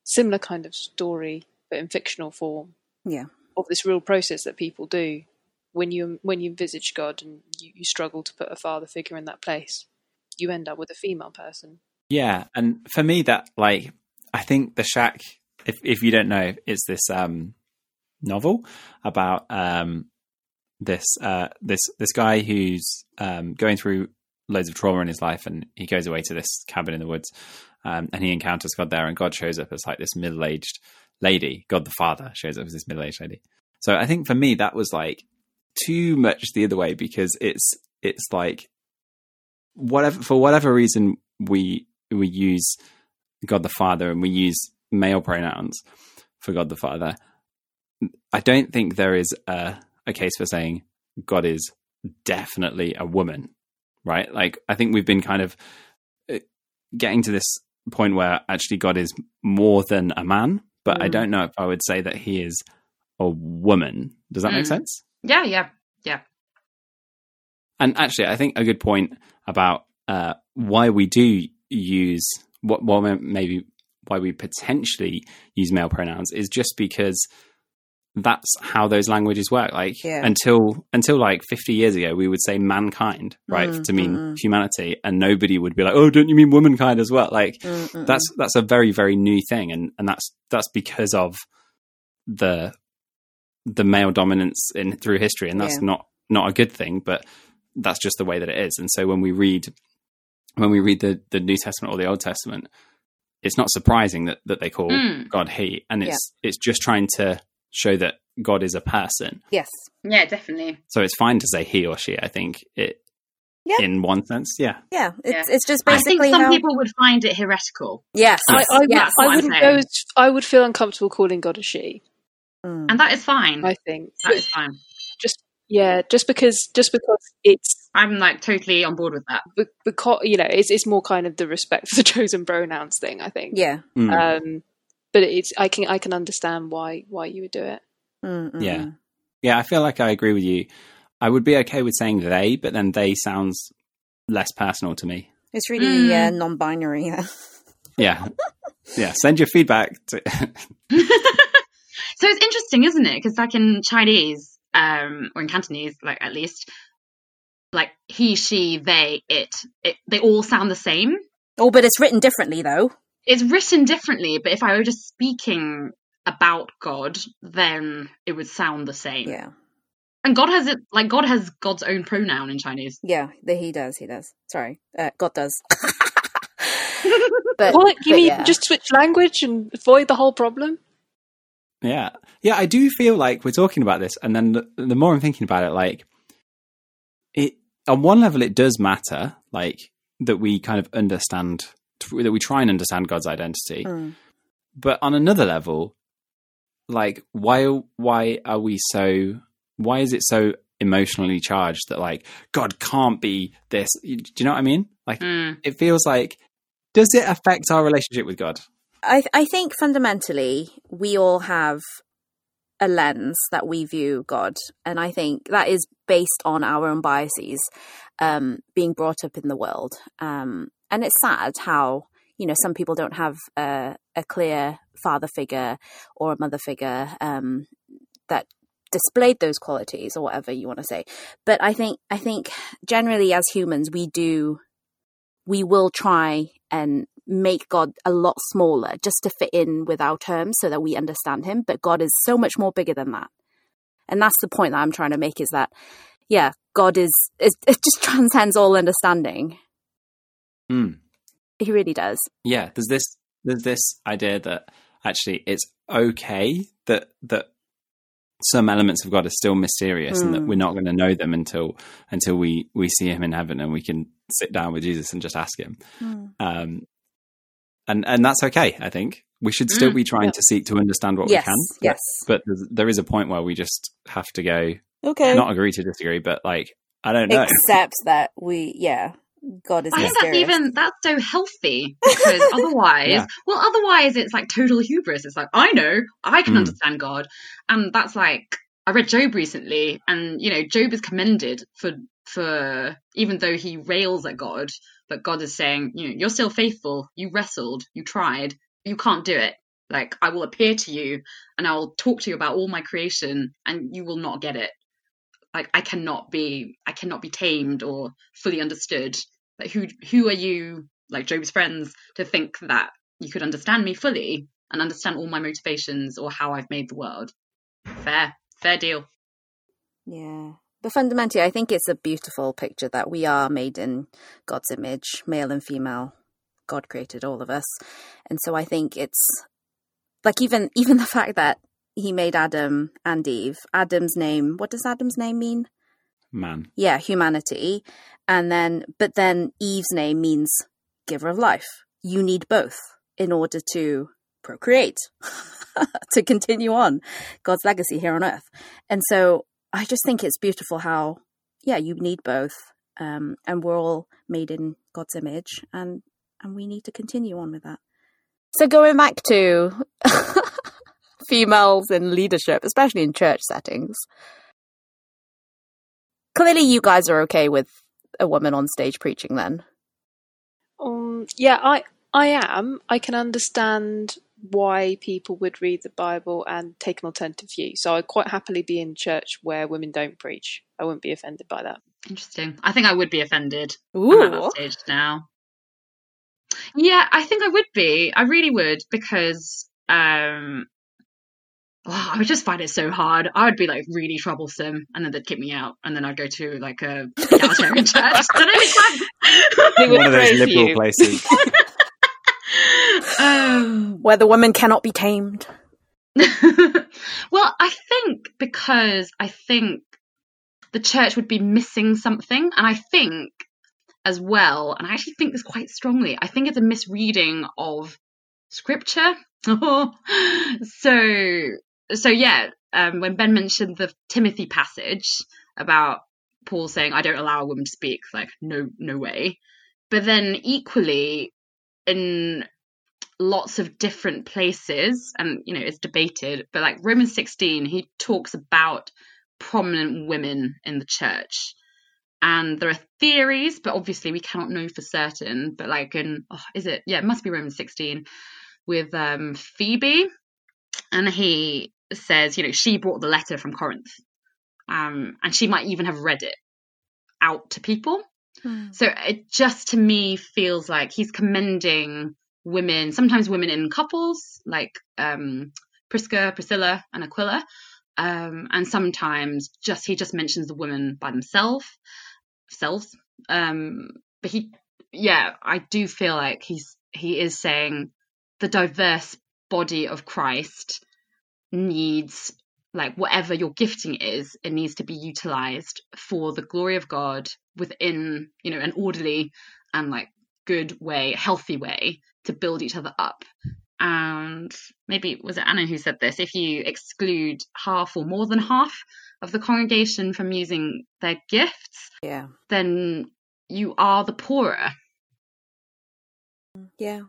similar kind of story, but in fictional form, Yeah. of this real process that people do when you when you envisage God and you, you struggle to put a father figure in that place. You end up with a female person. Yeah, and for me, that like I think the shack. If if you don't know, it's this um, novel about um, this uh, this this guy who's um, going through loads of trauma in his life, and he goes away to this cabin in the woods, um, and he encounters God there, and God shows up as like this middle aged lady. God the Father shows up as this middle aged lady. So I think for me that was like too much the other way because it's it's like whatever for whatever reason we we use God the Father and we use male pronouns for God the Father. I don't think there is a, a case for saying God is definitely a woman, right? Like I think we've been kind of uh, getting to this point where actually God is more than a man, but I Mm. don't know if I would say that he is a woman. Does that make Mm. sense? yeah yeah yeah And actually, I think a good point about uh, why we do use what, what maybe why we potentially use male pronouns is just because that's how those languages work. Like Yeah. until until like fifty years ago, we would say mankind, right, Mm, to mean mm, mm. humanity, and nobody would be like, "Oh, don't you mean womankind as well?" Like Mm, mm, that's that's a very very new thing, and and that's that's because of the the male dominance in through history, and that's Yeah. not not a good thing, but that's just the way that it is. And so when we read when we read the the New Testament or the Old Testament, it's not surprising that that they call Mm. God He, and it's it's just trying to show that God is a person. Yes. yeah definitely So it's fine to say He or She. I think it. Yeah. In one sense, yeah. Yeah. It's Yeah. it's just i think some how. people would find it heretical yes. I, I, would- yes. I I'm wouldn't go. I would feel uncomfortable calling God a she. Mm. and that is fine I think that is fine just yeah, just because just because it's i'm like totally on board with that because you know it's it's more kind of the respect for the (laughs) chosen pronouns thing. I think. Yeah. Mm. Um, but it's I can I can understand why why you would do it. Mm, mm, Yeah. Yeah, I feel like I agree with you. I would be okay with saying they, but then they sounds less personal to me. It's really Mm. uh, non-binary. Yeah. Yeah. yeah. Send your feedback to (laughs) So it's interesting, isn't it? Because like in Chinese, um, or in Cantonese, like at least, like he, she, they, it, it, they all sound the same. Oh, but it's written differently though. It's written differently, but if I were just speaking about God, then it would sound the same. Yeah. And God has it, like God has God's own pronoun in Chinese. Yeah. The, he does. He does. Sorry. Uh, God does. (laughs) but What? You but mean yeah. just switch language and avoid the whole problem? Yeah. Yeah, I do feel like we're talking about this and then the, the more I'm thinking about it like it on one level it does matter like that we kind of understand that we try and understand God's identity. Mm. But on another level like why why are we so why is it so emotionally charged that like God can't be this do you know what I mean? Like Mm. it feels like does it affect our relationship with God? I I think fundamentally we all have a lens that we view God, and I think that is based on our own biases, um, being brought up in the world. Um, and it's sad how you know some people don't have a, a clear father figure or a mother figure um, that displayed those qualities or whatever you want to say. But I think I think generally as humans we do we will try and make God a lot smaller just to fit in with our terms so that we understand him. But God is so much more bigger than that. And that's the point that I'm trying to make is that, yeah, God is, is (laughs) it just transcends all understanding. Mm. He really does. yeah there's this there's this idea that actually it's okay that that some elements of god are still mysterious and that Mm. we're not going to know them until until we we see him in heaven and we can sit down with jesus and just ask him um and and that's okay i think we should still Mm, be trying yeah. to seek to understand what yes, we can yes. but there's, there is a point where we just have to go Okay. not agree to disagree but like i don't know Except that we, yeah, God is I think that's even that's so healthy because (laughs) otherwise, Yeah. well, otherwise it's like total hubris. It's like I know I can Mm. understand God, and that's like I read Job recently, and you know Job is commended for for even though he rails at God, but God is saying, you know, you're still faithful. You wrestled, you tried, you can't do it. Like I will appear to you, and I will talk to you about all my creation, and you will not get it. Like I cannot be, I cannot be tamed or fully understood. Like who who are you, like Job's friends, to think that you could understand me fully and understand all my motivations or how I've made the world? Fair, fair deal. Yeah. But fundamentally, I think it's a beautiful picture that we are made in God's image, male and female. God created all of us. And so I think it's like even even the fact that he made Adam and Eve. Adam's name, what does Adam's name mean? Man Yeah, humanity. And then but then Eve's name means giver of life. You need both in order to procreate, (laughs) to continue on God's legacy here on earth. And so I just think it's beautiful how, yeah, you need both. Um, and we're all made in God's image and, and we need to continue on with that. So going back to (laughs) females in leadership, especially in church settings, clearly you guys are okay with a woman on stage preaching then. Um, yeah, I I am. I can understand why people would read the Bible and take an alternative view. So I'd quite happily be in church where women don't preach. I wouldn't be offended by that. Interesting. I think I would be offended. I'm at Ooh. stage now. Yeah, I think I would be. I really would because um oh, I would just find it so hard. I would be like really troublesome and then they'd kick me out and then I'd go to like a egalitarian (laughs) church. I don't know, They would (laughs) one of those liberal you. places um, (laughs) Where the woman cannot be tamed. well, I think because I think the church would be missing something, and I think as well, and I actually think this quite strongly. I think it's a misreading of scripture. so, so yeah. Um, when Ben mentioned the Timothy passage about Paul saying, "I don't allow a woman to speak," like no, no way. But then equally, in lots of different places and you know it's debated but like romans 16 he talks about prominent women in the church. And there are theories, but obviously we cannot know for certain. But like in, oh, is it? Yeah, it must be Romans 16 with um, Phoebe. And he says, you know, she brought the letter from Corinth. Um, and she might even have read it out to people. Hmm. So it just to me feels like he's commending women, sometimes women in couples, like um, Prisca, Priscilla, and Aquila, um, and sometimes just he just mentions the women by themselves, selves. Um, but he, yeah, I do feel like he's he is saying the diverse body of Christ needs like whatever your gifting is, it needs to be utilized for the glory of God within, you know, an orderly and like good way, healthy way to build each other up. And maybe was it Anna who said this? If you exclude half or more than half of the congregation from using their gifts, Yeah. then you are the poorer. Yeah.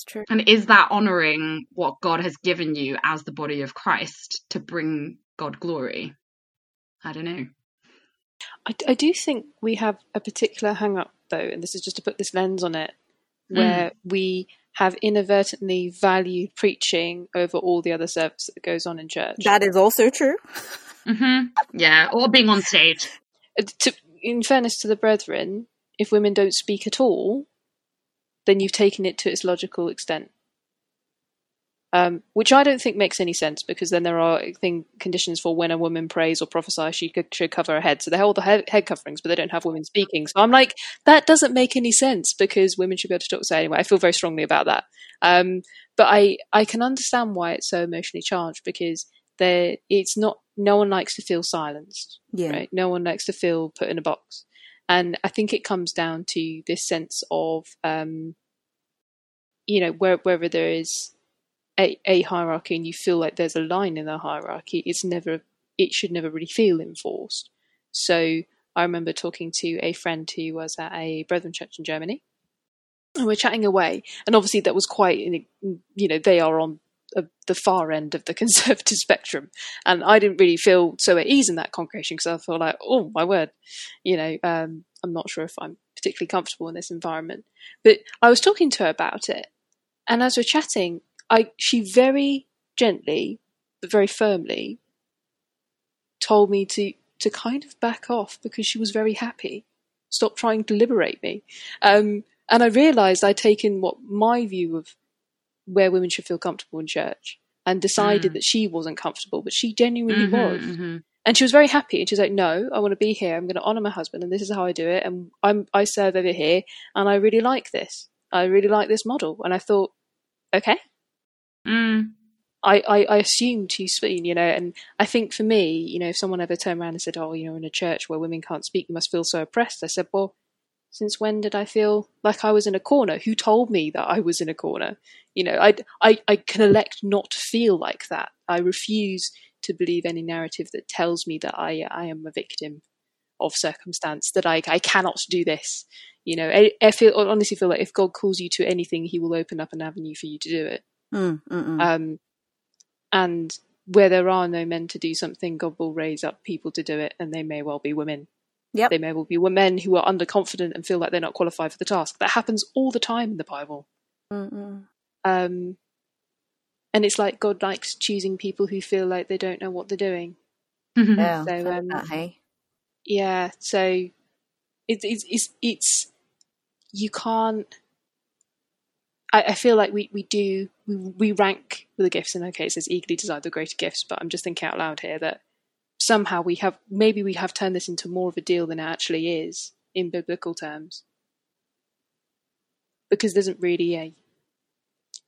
It's true. And is that honoring what God has given you as the body of Christ to bring God glory? I don't know. I, I do think we have a particular hang up, though, and this is just to put this lens on it, where we have inadvertently valued preaching over all the other service that goes on in church. That is also true. hmm Yeah, or being on stage. Uh, to, in fairness to the brethren, if women don't speak at all, then you've taken it to its logical extent. Um, which I don't think makes any sense because then there are thing, conditions for when a woman prays or prophesies, she could, should cover her head. So they hold the head, head coverings, but they don't have women speaking. So I'm like, that doesn't make any sense because women should be able to talk. So anyway, I feel very strongly about that. Um, but I, I can understand why it's so emotionally charged because there, it's not, no one likes to feel silenced Yeah. right? No one likes to feel put in a box. And I think it comes down to this sense of, um, you know, where, wherever there is a, a hierarchy and you feel like there's a line in the hierarchy, it's never, it should never really feel enforced. So I remember talking to a friend who was at a Brethren church in Germany, and we're chatting away. And obviously, that was quite, you know, they are on uh, the far end of the (laughs) conservative spectrum, and I didn't really feel so at ease in that congregation because I felt like, oh my word, you know, um, I'm not sure if I'm particularly comfortable in this environment. But I was talking to her about it, and as we're chatting, I she very gently but very firmly told me to to kind of back off because she was very happy. Stop trying to liberate me. Um, and I realised I'd taken what my view of where women should feel comfortable in church and decided Mm. that she wasn't comfortable, but she genuinely Mhm, was. mhm. And she was very happy. And she was like, "No, I want to be here. I'm going to honour my husband, and this is how I do it. And I'm I serve over here, and I really like this. I really like this model." And I thought, okay, Mm. I, I, I assumed too soon, you know, and I think for me, you know, if someone ever turned around and said, oh, you know, in a church where women can't speak, you must feel so oppressed. I said, well, since when did I feel like I was in a corner? Who told me that I was in a corner? You know, I, I, I can elect not to feel like that. I refuse to believe any narrative that tells me that I, I am a victim of circumstance, that I, I cannot do this. You know, I, I feel, honestly feel like if God calls you to anything, he will open up an avenue for you to do it. Mm. Um, and where there are no men to do something, God will raise up people to do it, and they may well be women. Yep. They may well be men who are underconfident and feel like they're not qualified for the task. That happens all the time in the Bible. Um, and it's like God likes choosing people who feel like they don't know what they're doing. Yeah. So, um, that, hey. Yeah, so it's it's it's, it's you can't. I, I feel like we, we do we, we rank with the gifts, and okay, it says eagerly desire the greater gifts, but I'm just thinking out loud here that somehow we have maybe we have turned this into more of a deal than it actually is in biblical terms, because there isn't really a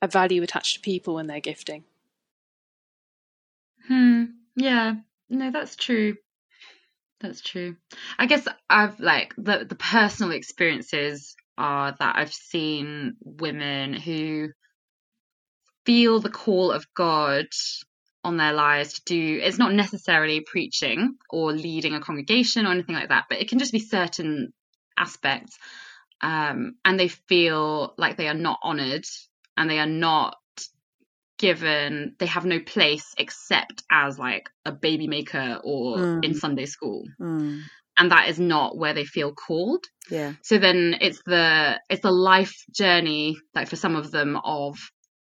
a value attached to people and their gifting. Hmm. Yeah. No, that's true. That's true. I guess I've like the the personal experiences are that I've seen women who feel the call of God on their lives to do it's not necessarily preaching or leading a congregation or anything like that, but it can just be certain aspects. Um, and they feel like they are not honored and they are not given they have no place except as like a baby maker or Mm. in Sunday school. Mm. And that is not where they feel called. Yeah. So then it's the it's the life journey, like for some of them, of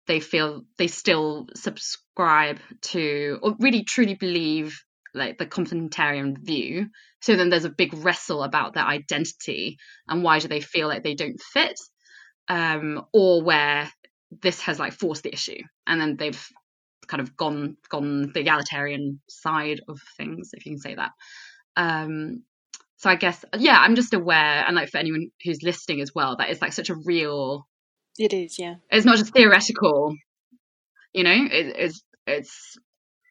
they feel they still subscribe to or really truly believe like the complementarian view. So then there's a big wrestle about their identity and why do they feel like they don't fit, um, or where this has like forced the issue, and then they've kind of gone gone the egalitarian side of things, if you can say that. Um, so I guess yeah, I'm just aware, and like for anyone who's listening as well, that it's like such a real. It is, yeah. It's not just theoretical, you know. It, it's it's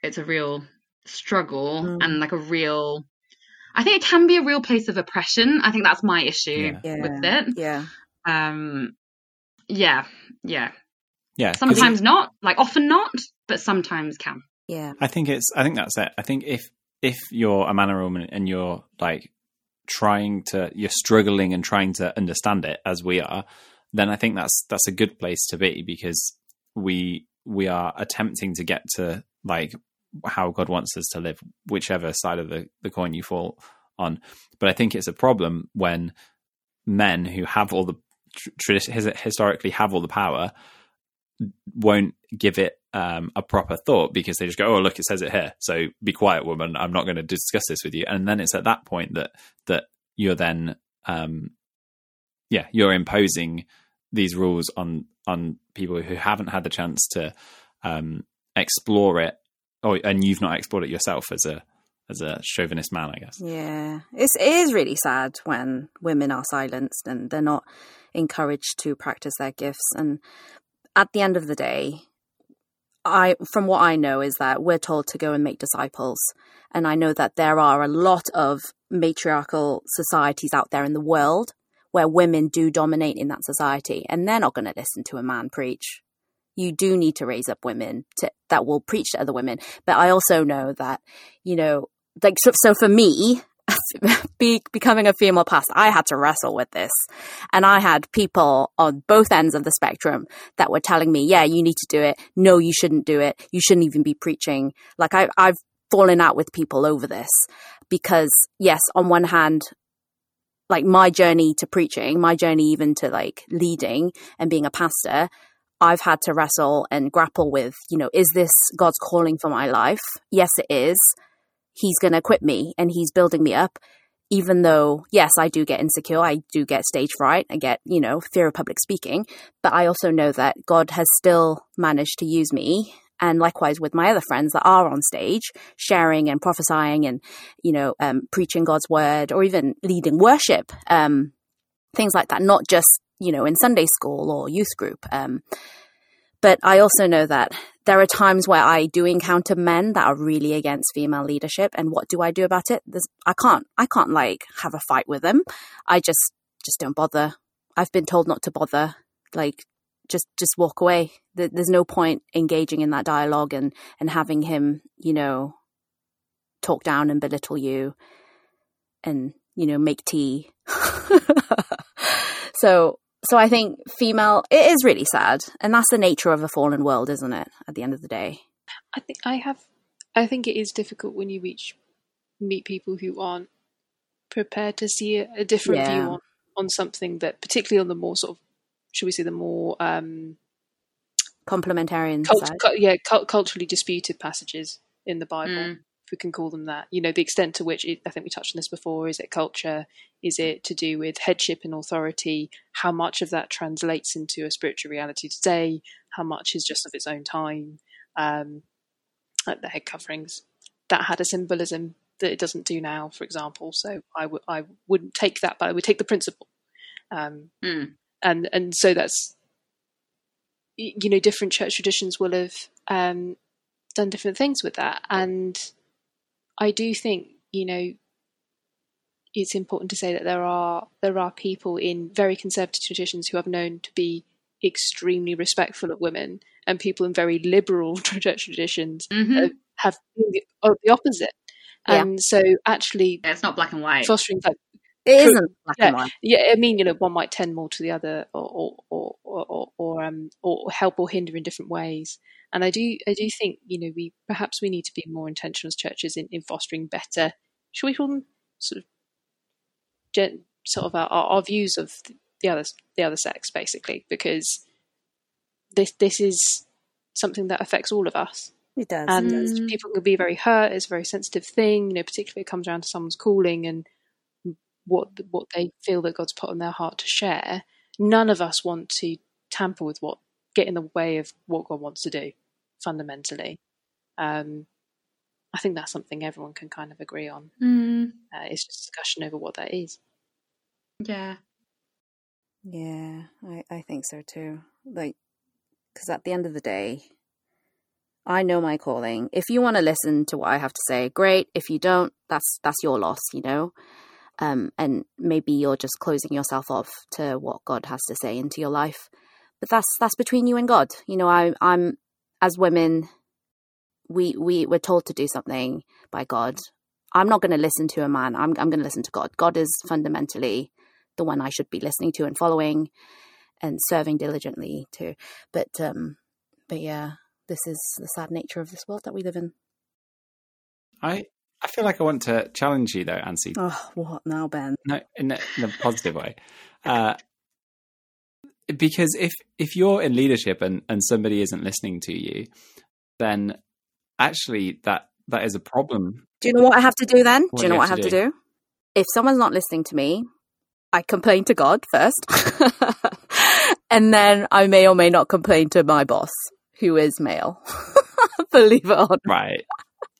it's a real struggle Mm. and like a real. I think it can be a real place of oppression. I think that's my issue Yeah. with it. Yeah. Um, yeah, yeah. Yeah, 'cause Sometimes not, like often not, but sometimes can. Yeah. I think it's. I think that's it. I think if if you're a man or a woman and you're like trying to, you're struggling and trying to understand it as we are, then I think that's that's a good place to be because we we are attempting to get to like how God wants us to live, whichever side of the, the coin you fall on. But I think it's a problem when men who have all the tr- tradi- historically have all the power won't give it um, a proper thought because they just go, "Oh, look, it says it here." So be quiet, woman. I'm not going to discuss this with you. And then it's at that point that that you're then, um, yeah, you're imposing these rules on on people who haven't had the chance to um, explore it, or and you've not explored it yourself as a as a chauvinist man, I guess. Yeah, it's, it is really sad when women are silenced and they're not encouraged to practice their gifts. And at the end of the day, I, from what I know, is that we're told to go and make disciples. And I know that there are a lot of matriarchal societies out there in the world where women do dominate in that society, and they're not going to listen to a man preach. You do need to raise up women to, that will preach to other women. But I also know that, you know, like so, so for me (laughs) be, becoming a female pastor i had to wrestle with this and i had people on both ends of the spectrum that were telling me yeah you need to do it no you shouldn't do it you shouldn't even be preaching like I, i've fallen out with people over this because yes on one hand like my journey to preaching my journey even to like leading and being a pastor I've had to wrestle and grapple with, you know, is this God's calling for my life? Yes, it is he's going to equip me and he's building me up even though yes i do get insecure i do get stage fright i get you know fear of public speaking but i also know that god has still managed to use me and likewise with my other friends that are on stage sharing and prophesying and you know um, preaching god's word or even leading worship um, things like that not just you know in sunday school or youth group um, but I also know that there are times where I do encounter men that are really against female leadership, and what do I do about it? There's, I can't, I can't like have a fight with them. I just, just don't bother. I've been told not to bother. Like, just, just walk away. There's no point engaging in that dialogue and and having him, you know, talk down and belittle you, and you know, make tea. (laughs) so so I think female it is really sad, and that's the nature of a fallen world, isn't it? At the end of the day, I think I have. I think it is difficult when you reach meet people who aren't prepared to see a, a different Yeah. view on, on something that, particularly on the more sort of, should we say, the more um, complementarian cult, side. cu- yeah, cult, culturally disputed passages in the Bible, Mm. if we can call them that. You know, the extent to which it, I think we touched on this before. Is it culture? Is it to do with headship and authority? How much of that translates into a spiritual reality today? How much is just of its own time? Um, like the head coverings that had a symbolism that it doesn't do now, for example. So I would I wouldn't take that, but I would take the principle. Um, Mm. And and so that's you know different church traditions will have um, done different things with that and i do think you know it's important to say that there are there are people in very conservative traditions who have known to be extremely respectful of women and people in very liberal (laughs) church traditions Mhm. uh, have been the, the opposite Yeah. and so actually Yeah, it's not black and white. fostering that It Could- isn't black and white. Yeah, I mean, you know, one might tend more to the other, or or or or, or um or help or hinder in different ways. And I do I do think you know we perhaps we need to be more intentional as churches in, in fostering better, shall we call them sort of gen, sort of our, our views of the other the other sex basically because this this is something that affects all of us It does. and Mm. people can be very hurt. It's a very sensitive thing, you know, particularly if it comes around to someone's calling and what what they feel that God's put on their heart to share. None of us want to tamper with what get in the way of what God wants to do. Fundamentally, um, I think that's something everyone can kind of agree on. Mm, Uh, it's just discussion over what that is. yeah. Yeah, I, I think so too. Like, because at the end of the day, I know my calling. If you want to listen to what I have to say, great. If you don't, that's that's your loss, you know. Um, and maybe you're just closing yourself off to what God has to say into your life. But that's that's between you and God. You know, I I'm as women, we we we're told to do something by God. I'm not going to listen to a man. I'm I'm going to listen to God. God is fundamentally the one I should be listening to and following and serving diligently to. But um but yeah, this is the sad nature of this world that we live in. I I feel like I want to challenge you though, Ansi. Oh, what now, Ben? No, in a, in a positive way. Uh, because if if you're in leadership and and somebody isn't listening to you, then actually that that is a problem. Do you know what I have to do then? What do you know what I have to do? If someone's not listening to me, I complain to God first. (laughs) and then I may or may not complain to my boss, who is male. (laughs) Believe it or not. Right.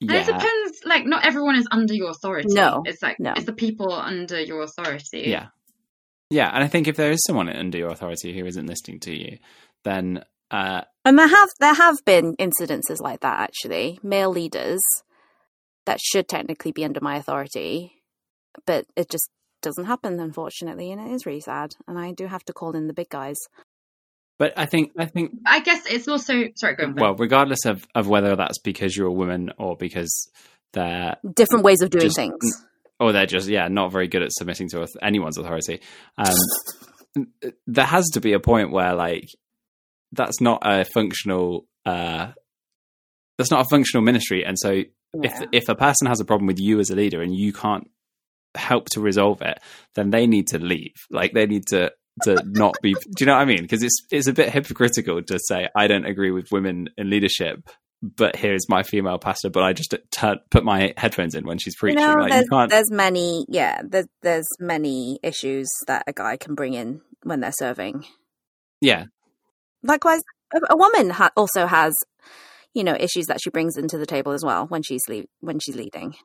And it depends. Like, not everyone is under your authority. No, it's like no. it's the people under your authority. Yeah. Yeah. And I think if there is someone under your authority who isn't listening to you, then uh, And there have there have been incidences like that actually, male leaders that should technically be under my authority, but it just doesn't happen unfortunately, and it is really sad. And I do have to call in the big guys. But I think I think I guess it's also sorry. Go on. Ben. well, regardless of of whether that's because you're a woman or because they're Different ways of doing Just- things. or they're just yeah not very good at submitting to anyone's authority um there has to be a point where like that's not a functional uh that's not a functional ministry and so if if a person has a problem with you as a leader and you can't help to resolve it then they need to leave like they need to to not be do you know what i mean because it's it's a bit hypocritical to say i don't agree with women in leadership but here's my female pastor but i just turn, put my headphones in when she's You preaching know, like there's, you can't there's many, yeah, there's, there's many issues that a guy can bring in when they're serving. yeah Likewise, a, a woman ha- also has, you know, issues that she brings into the table as well when she's le- when she's leading.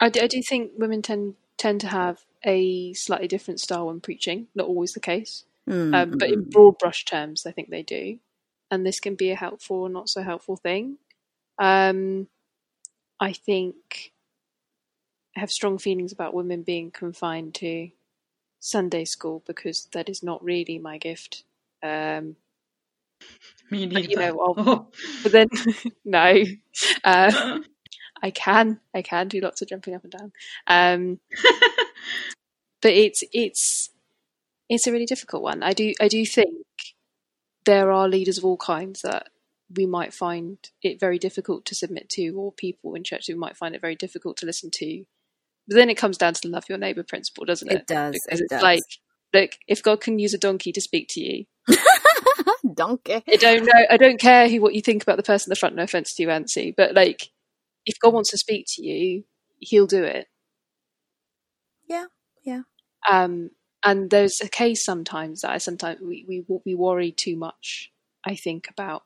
I do, I do think women tend tend to have a slightly different style when preaching. Not always the case, Mm, um, but in broad brush terms, I think they do, and this can be a helpful or not so helpful thing. Um, I think I have strong feelings about women being confined to Sunday school because that is not really my gift. Um, Me but, neither. you know, I'll, Oh. (laughs) but then (laughs) no, uh, (laughs) I can I can do lots of jumping up and down. Um, (laughs) but it's it's it's a really difficult one. I do I do think there are leaders of all kinds that we might find it very difficult to submit to, or people in church who might find it very difficult to listen to. But then it comes down to the love your neighbour principle, doesn't it? It does. Because It it's does. like, look, if God can use a donkey to speak to you, (laughs) Donkey. I don't know. I don't care who what you think about the person in the front. No offense to you, Ansi, but like, if God wants to speak to you, He'll do it. Yeah, yeah. Um, and there's a case sometimes that I sometimes we we we worry too much. I think about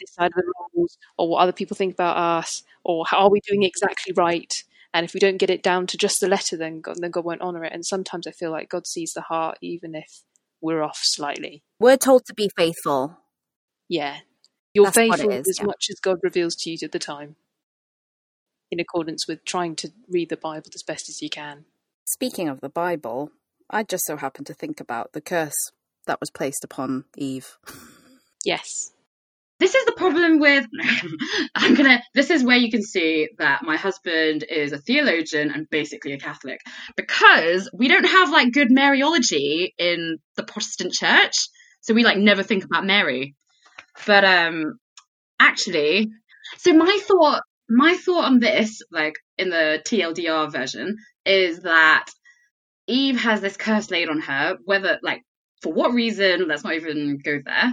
this side of the rules, or what other people think about us, or how are we doing exactly right? And if we don't get it down to just the letter, then God, then God won't honor it. And sometimes I feel like God sees the heart, even if we're off slightly. We're told to be faithful. Yeah. You're That's faithful is, as yeah. much as God reveals to you at the time, in accordance with trying to read the Bible as best as you can. Speaking of the Bible, I just so happen to think about the curse that was placed upon Eve. (laughs) Yes. this is the problem with (laughs) i'm gonna this is where you can see that my husband is a theologian and basically a catholic because we don't have like good mariology in the protestant church so we like never think about mary but um actually so my thought my thought on this like in the tldr version is that eve has this curse laid on her whether like for what reason let's not even go there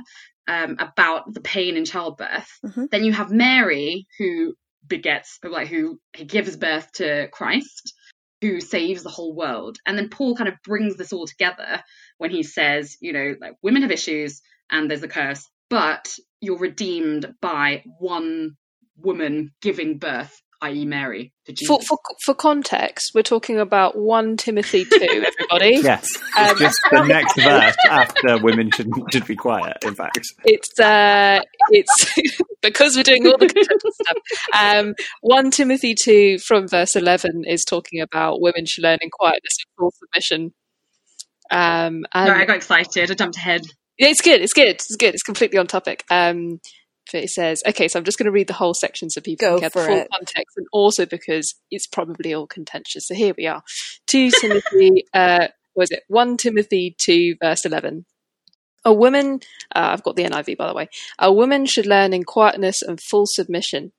um, about the pain in childbirth. Mhm. Then you have Mary who begets, like who gives birth to Christ, who saves the whole world. And then Paul kind of brings this all together when he says, you know, like women have issues and there's a curse, but you're redeemed by one woman giving birth, i.e., Mary, to Jesus. For, for for context, we're talking about one Timothy two. (laughs) Everybody, Yes, Um, just the next verse after women should should be quiet. In fact, it's uh, it's (laughs) because we're doing all the contentious stuff. Um, one Timothy two from verse eleven is talking about women should learn in quietness and full submission. Um, and Sorry, I got excited. I jumped ahead. Yeah, it's good. It's good. It's good. It's completely on topic. Um, but it says, okay, so I'm just going to read the whole section so people Go can get the full it. context, and also because it's probably all contentious. So here we are. Two Timothy, (laughs) uh, what was it? One Timothy two verse eleven. A woman, uh, I've got the NIV by the way. A woman should learn in quietness and full submission.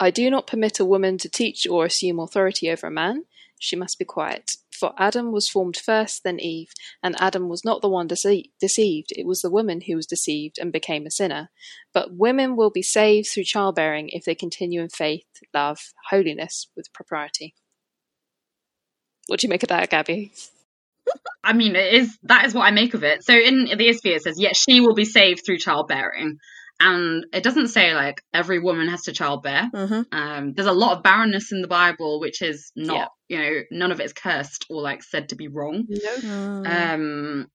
I do not permit a woman to teach or assume authority over a man. She must be quiet. For Adam was formed first, then Eve, and Adam was not the one dece- deceived, it was the woman who was deceived and became a sinner. But women will be saved through childbearing if they continue in faith, love, holiness with propriety. What do you make of that, Gabby? (laughs) I mean, it is that is what I make of it. So in the ESV it says, "Yet she will be saved through childbearing," and it doesn't say like every woman has to childbear. hmm Um, there's a lot of barrenness in the Bible, which is not, you know, none of it is cursed or like said to be wrong. Mm. Um,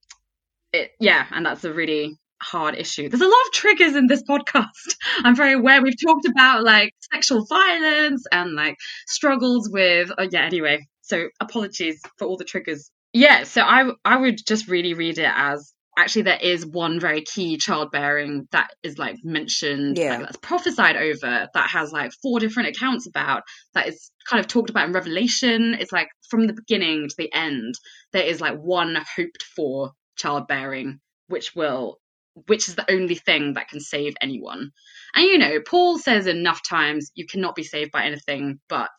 it, yeah, and that's a really hard issue. There's a lot of triggers in this podcast. (laughs) I'm very aware. We've talked about like sexual violence and like struggles with. Oh yeah. Anyway, so apologies for all the triggers. Yeah. So I I would just really read it as actually there is one very key childbearing that is like mentioned Yeah. like, that's prophesied over that has like four different accounts about that is kind of talked about in revelation it's like from the beginning to the end there is like one hoped for childbearing which will which is the only thing that can save anyone and you know paul says enough times you cannot be saved by anything but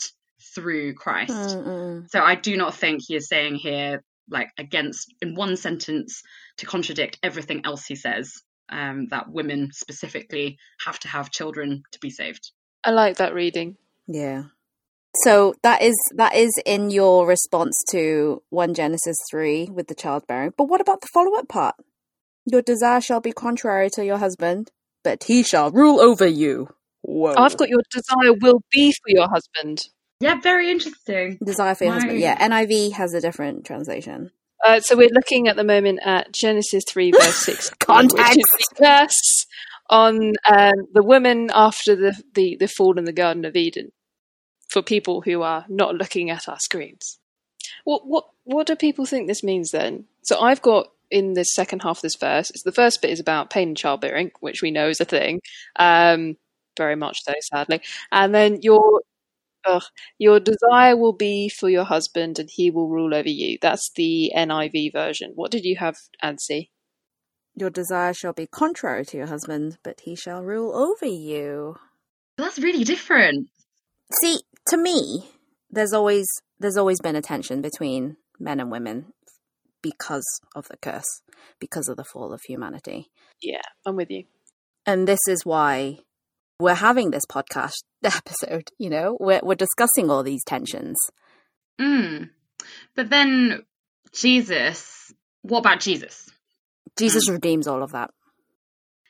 through christ Mm-mm. so I do not think he is saying here, like, against, in one sentence, to contradict everything else he says, um, that women specifically have to have children to be saved. I like that reading. Yeah. So that is that is in your response to one Genesis three with the childbearing. But what about the follow up part? Your desire shall be contrary to your husband, but he shall rule over you. Whoa. I've got your desire will be for your husband. Yeah, very interesting. desire for your husband. Yeah, NIV has a different translation. Uh, so we're looking at the moment at Genesis 3 verse (laughs) 6. Context. Which is the curse on um, the woman after the, the, the fall in the Garden of Eden for people who are not looking at our screens. What, what, what do people think this means then? So I've got in the second half of this verse, it's the first bit is about pain and childbearing, which we know is a thing. Um, very much so, sadly. And then your Ugh. Your desire will be for your husband, and he will rule over you. That's the NIV version. What did you have, Ansi? Your desire shall be contrary to your husband, but he shall rule over you. That's really different. See, to me, there's always there's always been a tension between men and women because of the curse, because of the fall of humanity. Yeah, I'm with you. And this is why we're having this podcast (laughs) episode, you know? We're we're discussing all these tensions. Mm. But then Jesus, what about Jesus? Jesus redeems all of that.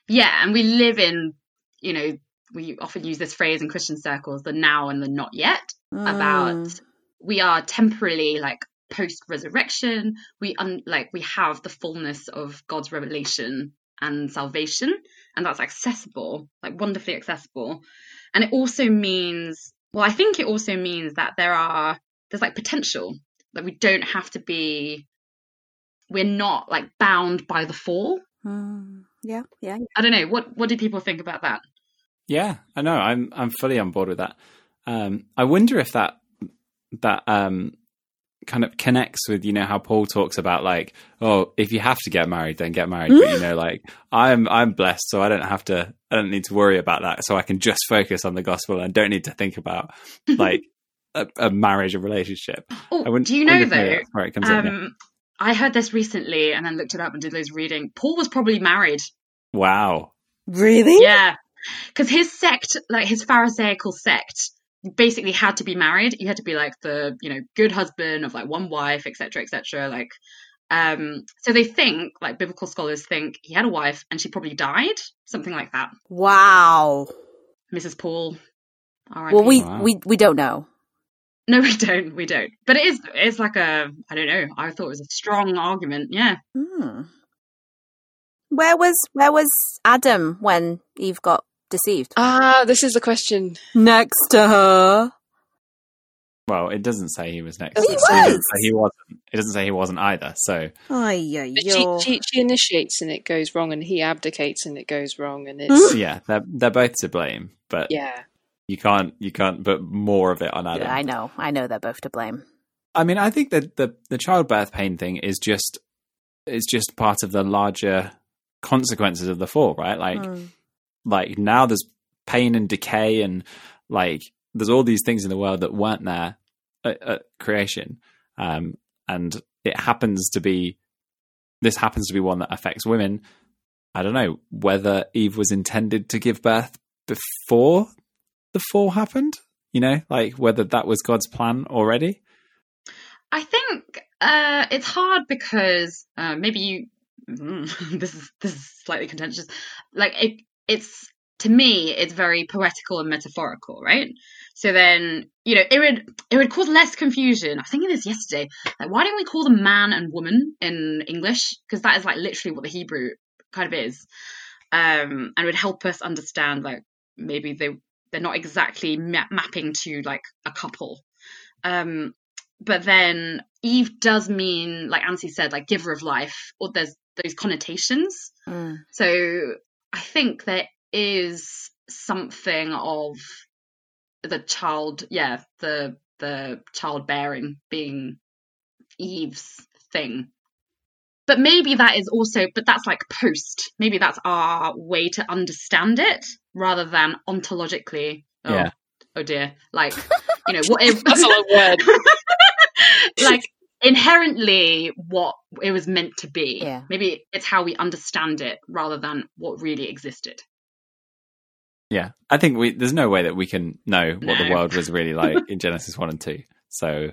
Yeah, and we live in, you know, we often use this phrase in Christian circles, the now and the not yet. about Mm. we are temporarily like post resurrection we un- like we have the fullness of god's revelation and salvation and that's accessible like wonderfully accessible and it also means well i think it also means that there are there's like potential that we don't have to be we're not like bound by the fall Mm. Yeah, yeah. I don't know. What what do people think about that? Yeah, I know. I'm I'm fully on board with that. Um, I wonder if that that um, kind of connects with you know how Paul talks about like, oh, if you have to get married, then get married. but you know, like I'm I'm blessed, so I don't have to. I don't need to worry about that. So I can just focus on the gospel and don't need to think about (laughs) like a, a marriage or relationship. I Oh, wouldn't- do you know wonder if though? where it comes in. yeah. Um, I heard this recently and then looked it up and did those reading. Paul was probably married. Wow. Really? Yeah. Because his sect, like his Pharisaical sect, basically had to be married. You had to be like the, you know, good husband of like one wife, etc., etc. Like, um, so they think, like biblical scholars think, he had a wife and she probably died, something like that. Wow. Mrs. Paul. R.I.P. Well, we, Wow. we we don't know. no, we don't, we don't. But it is, it's like a, I don't know. I thought it was a strong argument. Yeah. Hmm. Where was where was Adam when Eve got deceived? Ah, this is the question. Next to her. Well, it doesn't say he was next. He to it, so It doesn't was. say he wasn't. It doesn't say he wasn't either. So Ay, ay, But she, she she initiates and it goes wrong, and he abdicates and it goes wrong, and it's yeah, they're they're both to blame, but yeah. you can't you can't put more of it on Adam. I know. I know they're both to blame. I mean, I think that the the childbirth pain thing is just is just part of the larger consequences of the fall, right? Like Hmm. Like now there's pain and decay and like there's all these things in the world that weren't there at, at creation, um, and it happens to be this happens to be one that affects women. I don't know whether Eve was intended to give birth before the fall happened. You know, like whether that was God's plan already. I think uh, it's hard because uh, maybe you. (laughs) This is this is slightly contentious. Like it, it's to me, it's very poetical and metaphorical, right? So then, you know, it would it would cause less confusion. I was thinking this yesterday. Like, why don't we call them man and woman in English? Because that is like literally what the Hebrew kind of is, um, and would help us understand like maybe they they're not exactly ma- mapping to like a couple. Um, but then Eve does mean, like Ansi said, like giver of life, or there's those connotations. Mm. So I think there is something of the child, yeah, the the childbearing being Eve's thing. But maybe that is also, but that's like post. Maybe that's our way to understand it rather than ontologically. Oh, Yeah. oh dear. Like, you know, (laughs) what if, That's a long word. (laughs) like inherently what it was meant to be. Yeah. Maybe it's how we understand it rather than what really existed. Yeah, I think we there's no way that we can know what the world was really (laughs) like in Genesis one and two. So,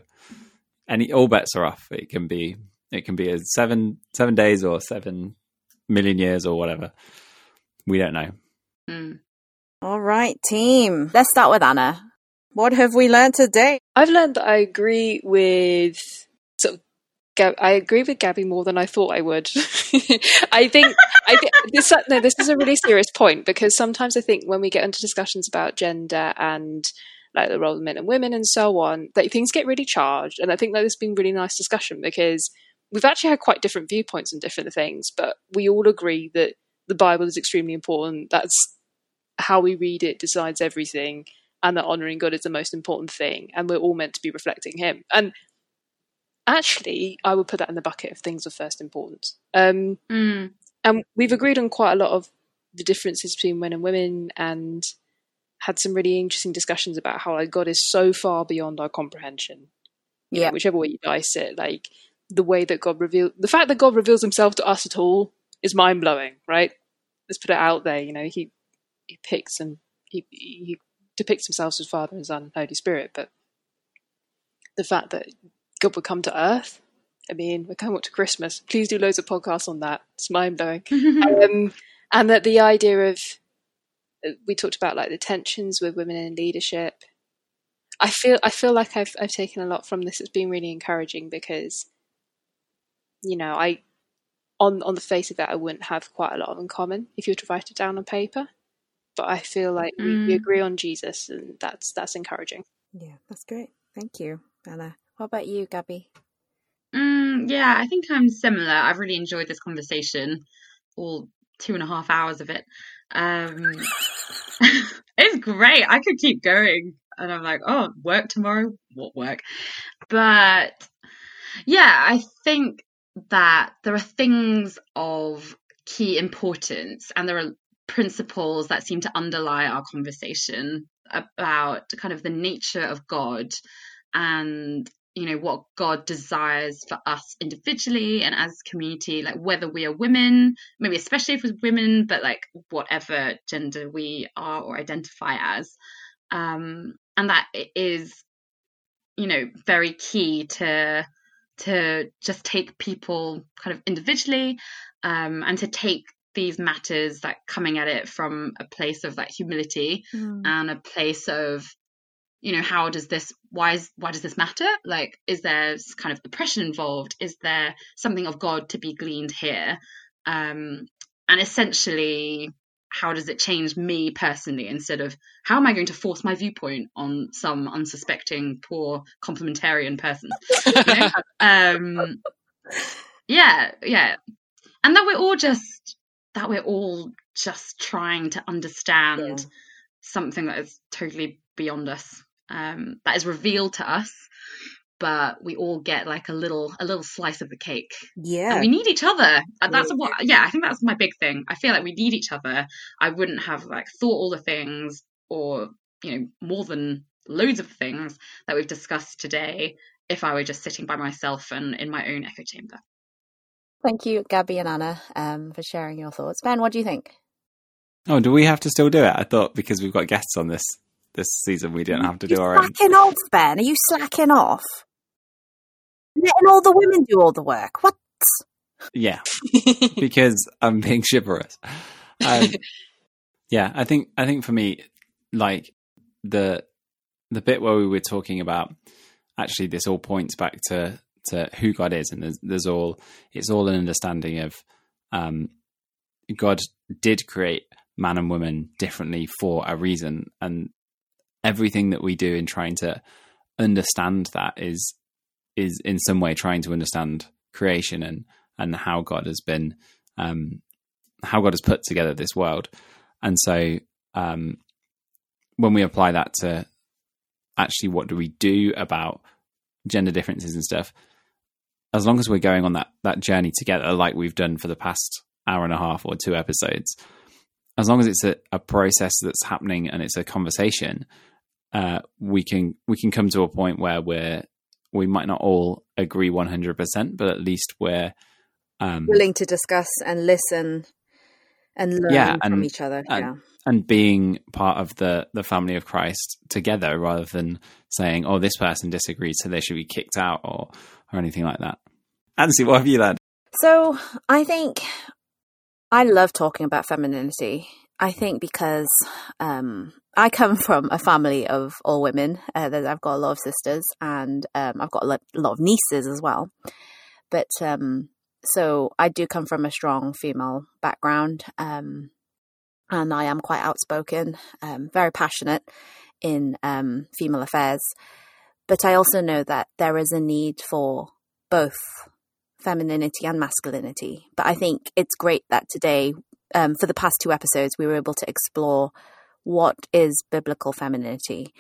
any all bets are off. It can be it can be a seven seven days or seven million years or whatever. We don't know. Mm. All right, team. Let's start with Anna. What have we learned today? I've learned that I agree with sort of Gab- I agree with Gabby more than I thought I would. (laughs) I think I think this no, this is a really serious point because sometimes I think when we get into discussions about gender and like the role of men and women and so on, that things get really charged. And I think that has been really nice discussion because we've actually had quite different viewpoints on different things, but we all agree that the Bible is extremely important. That's how we read it decides everything and that honoring God is the most important thing, and we're all meant to be reflecting Him. And actually, I would put that in the bucket of things of first importance. Um, Mm. and we've agreed on quite a lot of the differences between men and women, and had some really interesting discussions about how like God is so far beyond our comprehension. You know, Yeah. whichever way you dice it, like the way that God reveals, the fact that God reveals Himself to us at all is mind blowing, right? Let's put it out there. You know, He He picks and He He depicts Himself as Father and Son and Holy Spirit, but the fact that God would come to Earth. I mean, we're coming up to Christmas. Please do loads of podcasts on that. It's mind blowing. (laughs) um, and that the idea of uh, we talked about like the tensions with women in leadership. I feel I feel like I've I've taken a lot from this. It's been really encouraging because, you know, I on on the face of it, I wouldn't have quite a lot in common if you were to write it down on paper. But I feel like we, we Mm. agree on Jesus, and that's that's encouraging. Yeah, that's great. Thank you, Anna. What about you, Gabby? Mm, yeah, I think I'm similar. I've really enjoyed this conversation. All two and a half hours of it. Um, (laughs) it's great. I could keep going. And I'm like, oh, work tomorrow? What work? But yeah, I think that there are things of key importance and there are principles that seem to underlie our conversation about kind of the nature of God and you know what God desires for us individually and as community, like whether we are women, maybe especially if we're women, but like whatever gender we are or identify as, um, and that is, you know, very key to to just take people kind of individually, um, and to take these matters that coming at it from a place of that humility mm. and a place of you know how does this why is why does this matter? Like is there kind of oppression involved? Is there something of god to be gleaned here? Um and essentially how does it change me personally instead of how am i going to force my viewpoint on some unsuspecting poor complementarian person? You (laughs) know? um yeah yeah. And that we're all just that we're all just trying to understand yeah. something that is totally beyond us um, that is revealed to us but we all get like a little a little slice of the cake. Yeah and we need each other. That's what yeah i think that's my big thing. I feel like we need each other. I wouldn't have like thought all the things or you know more than loads of things that we've discussed today if i were just sitting by myself and in my own echo chamber. Thank you gabby and anna um, for sharing your thoughts. Ben what do you think? Oh do we have to still do it? I thought because we've got guests on this this season we didn't have to do You're our own. Slacking off, Ben. Are you slacking off? Letting all the women do all the work. What? Yeah, (laughs) because I'm being chivalrous. Um, (laughs) yeah, I think I think for me, like the the bit where we were talking about, actually, this all points back to to who God is, and there's, there's all it's all an understanding of um, God did create man and woman differently for a reason, and everything that we do in trying to understand that is is in some way trying to understand creation and and how God has been um, how God has put together this world. And so um, when we apply that to actually what do we do about gender differences and stuff, as long as we're going on that that journey together, like we've done for the past hour and a half or two episodes, as long as it's a, a process that's happening and it's a conversation, uh, we can we can come to a point where we're we might not all agree 100%, but at least we're um, willing to discuss and listen and learn yeah, and, from each other. And, yeah. And being part of the, the family of Christ together rather than saying, oh, this person disagrees, so they should be kicked out or, or anything like that. Ansi, what have you learned? So I think I love talking about femininity. I think because um, I come (laughs) from a family of all women. Uh, I've got a lot of sisters and um, I've got a lot, of nieces as well. But um, so I do come from a strong female background. Um, and I am quite outspoken, um, very passionate in um, female affairs. But I also know that there is a need for both femininity and masculinity. But I think it's great that today um, for the past two episodes, we were able to explore what is biblical femininity.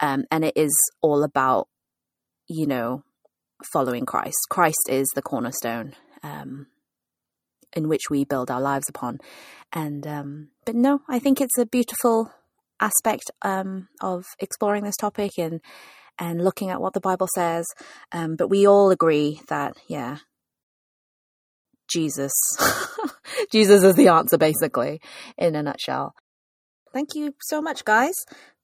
Um, and it is all about, you know, following Christ. Christ is the cornerstone um, in which we build our lives upon. And, um, but no, I think it's a beautiful aspect um, of exploring this topic and, and looking at what the Bible says. Um, but we all agree that, yeah, Jesus. (laughs) Jesus is the answer, basically, in a nutshell. Thank you so much, guys,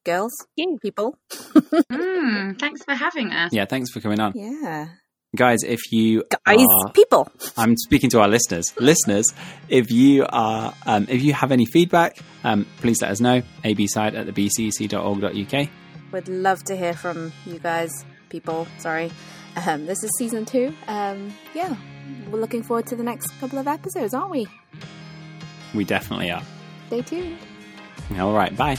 girls, you people. mm, thanks for having us. Yeah, thanks for coming on. Yeah. Guys, if you guys, are, people, I'm speaking to our listeners. (laughs) listeners, if you are, um, if you have any feedback, um, please let us know. abside at the bcc.org.uk. Would love to hear from you guys, people. Sorry, um, this is season two. Um, yeah, we're looking forward to the next couple of episodes, aren't we? We definitely are. Stay tuned. All right. Bye.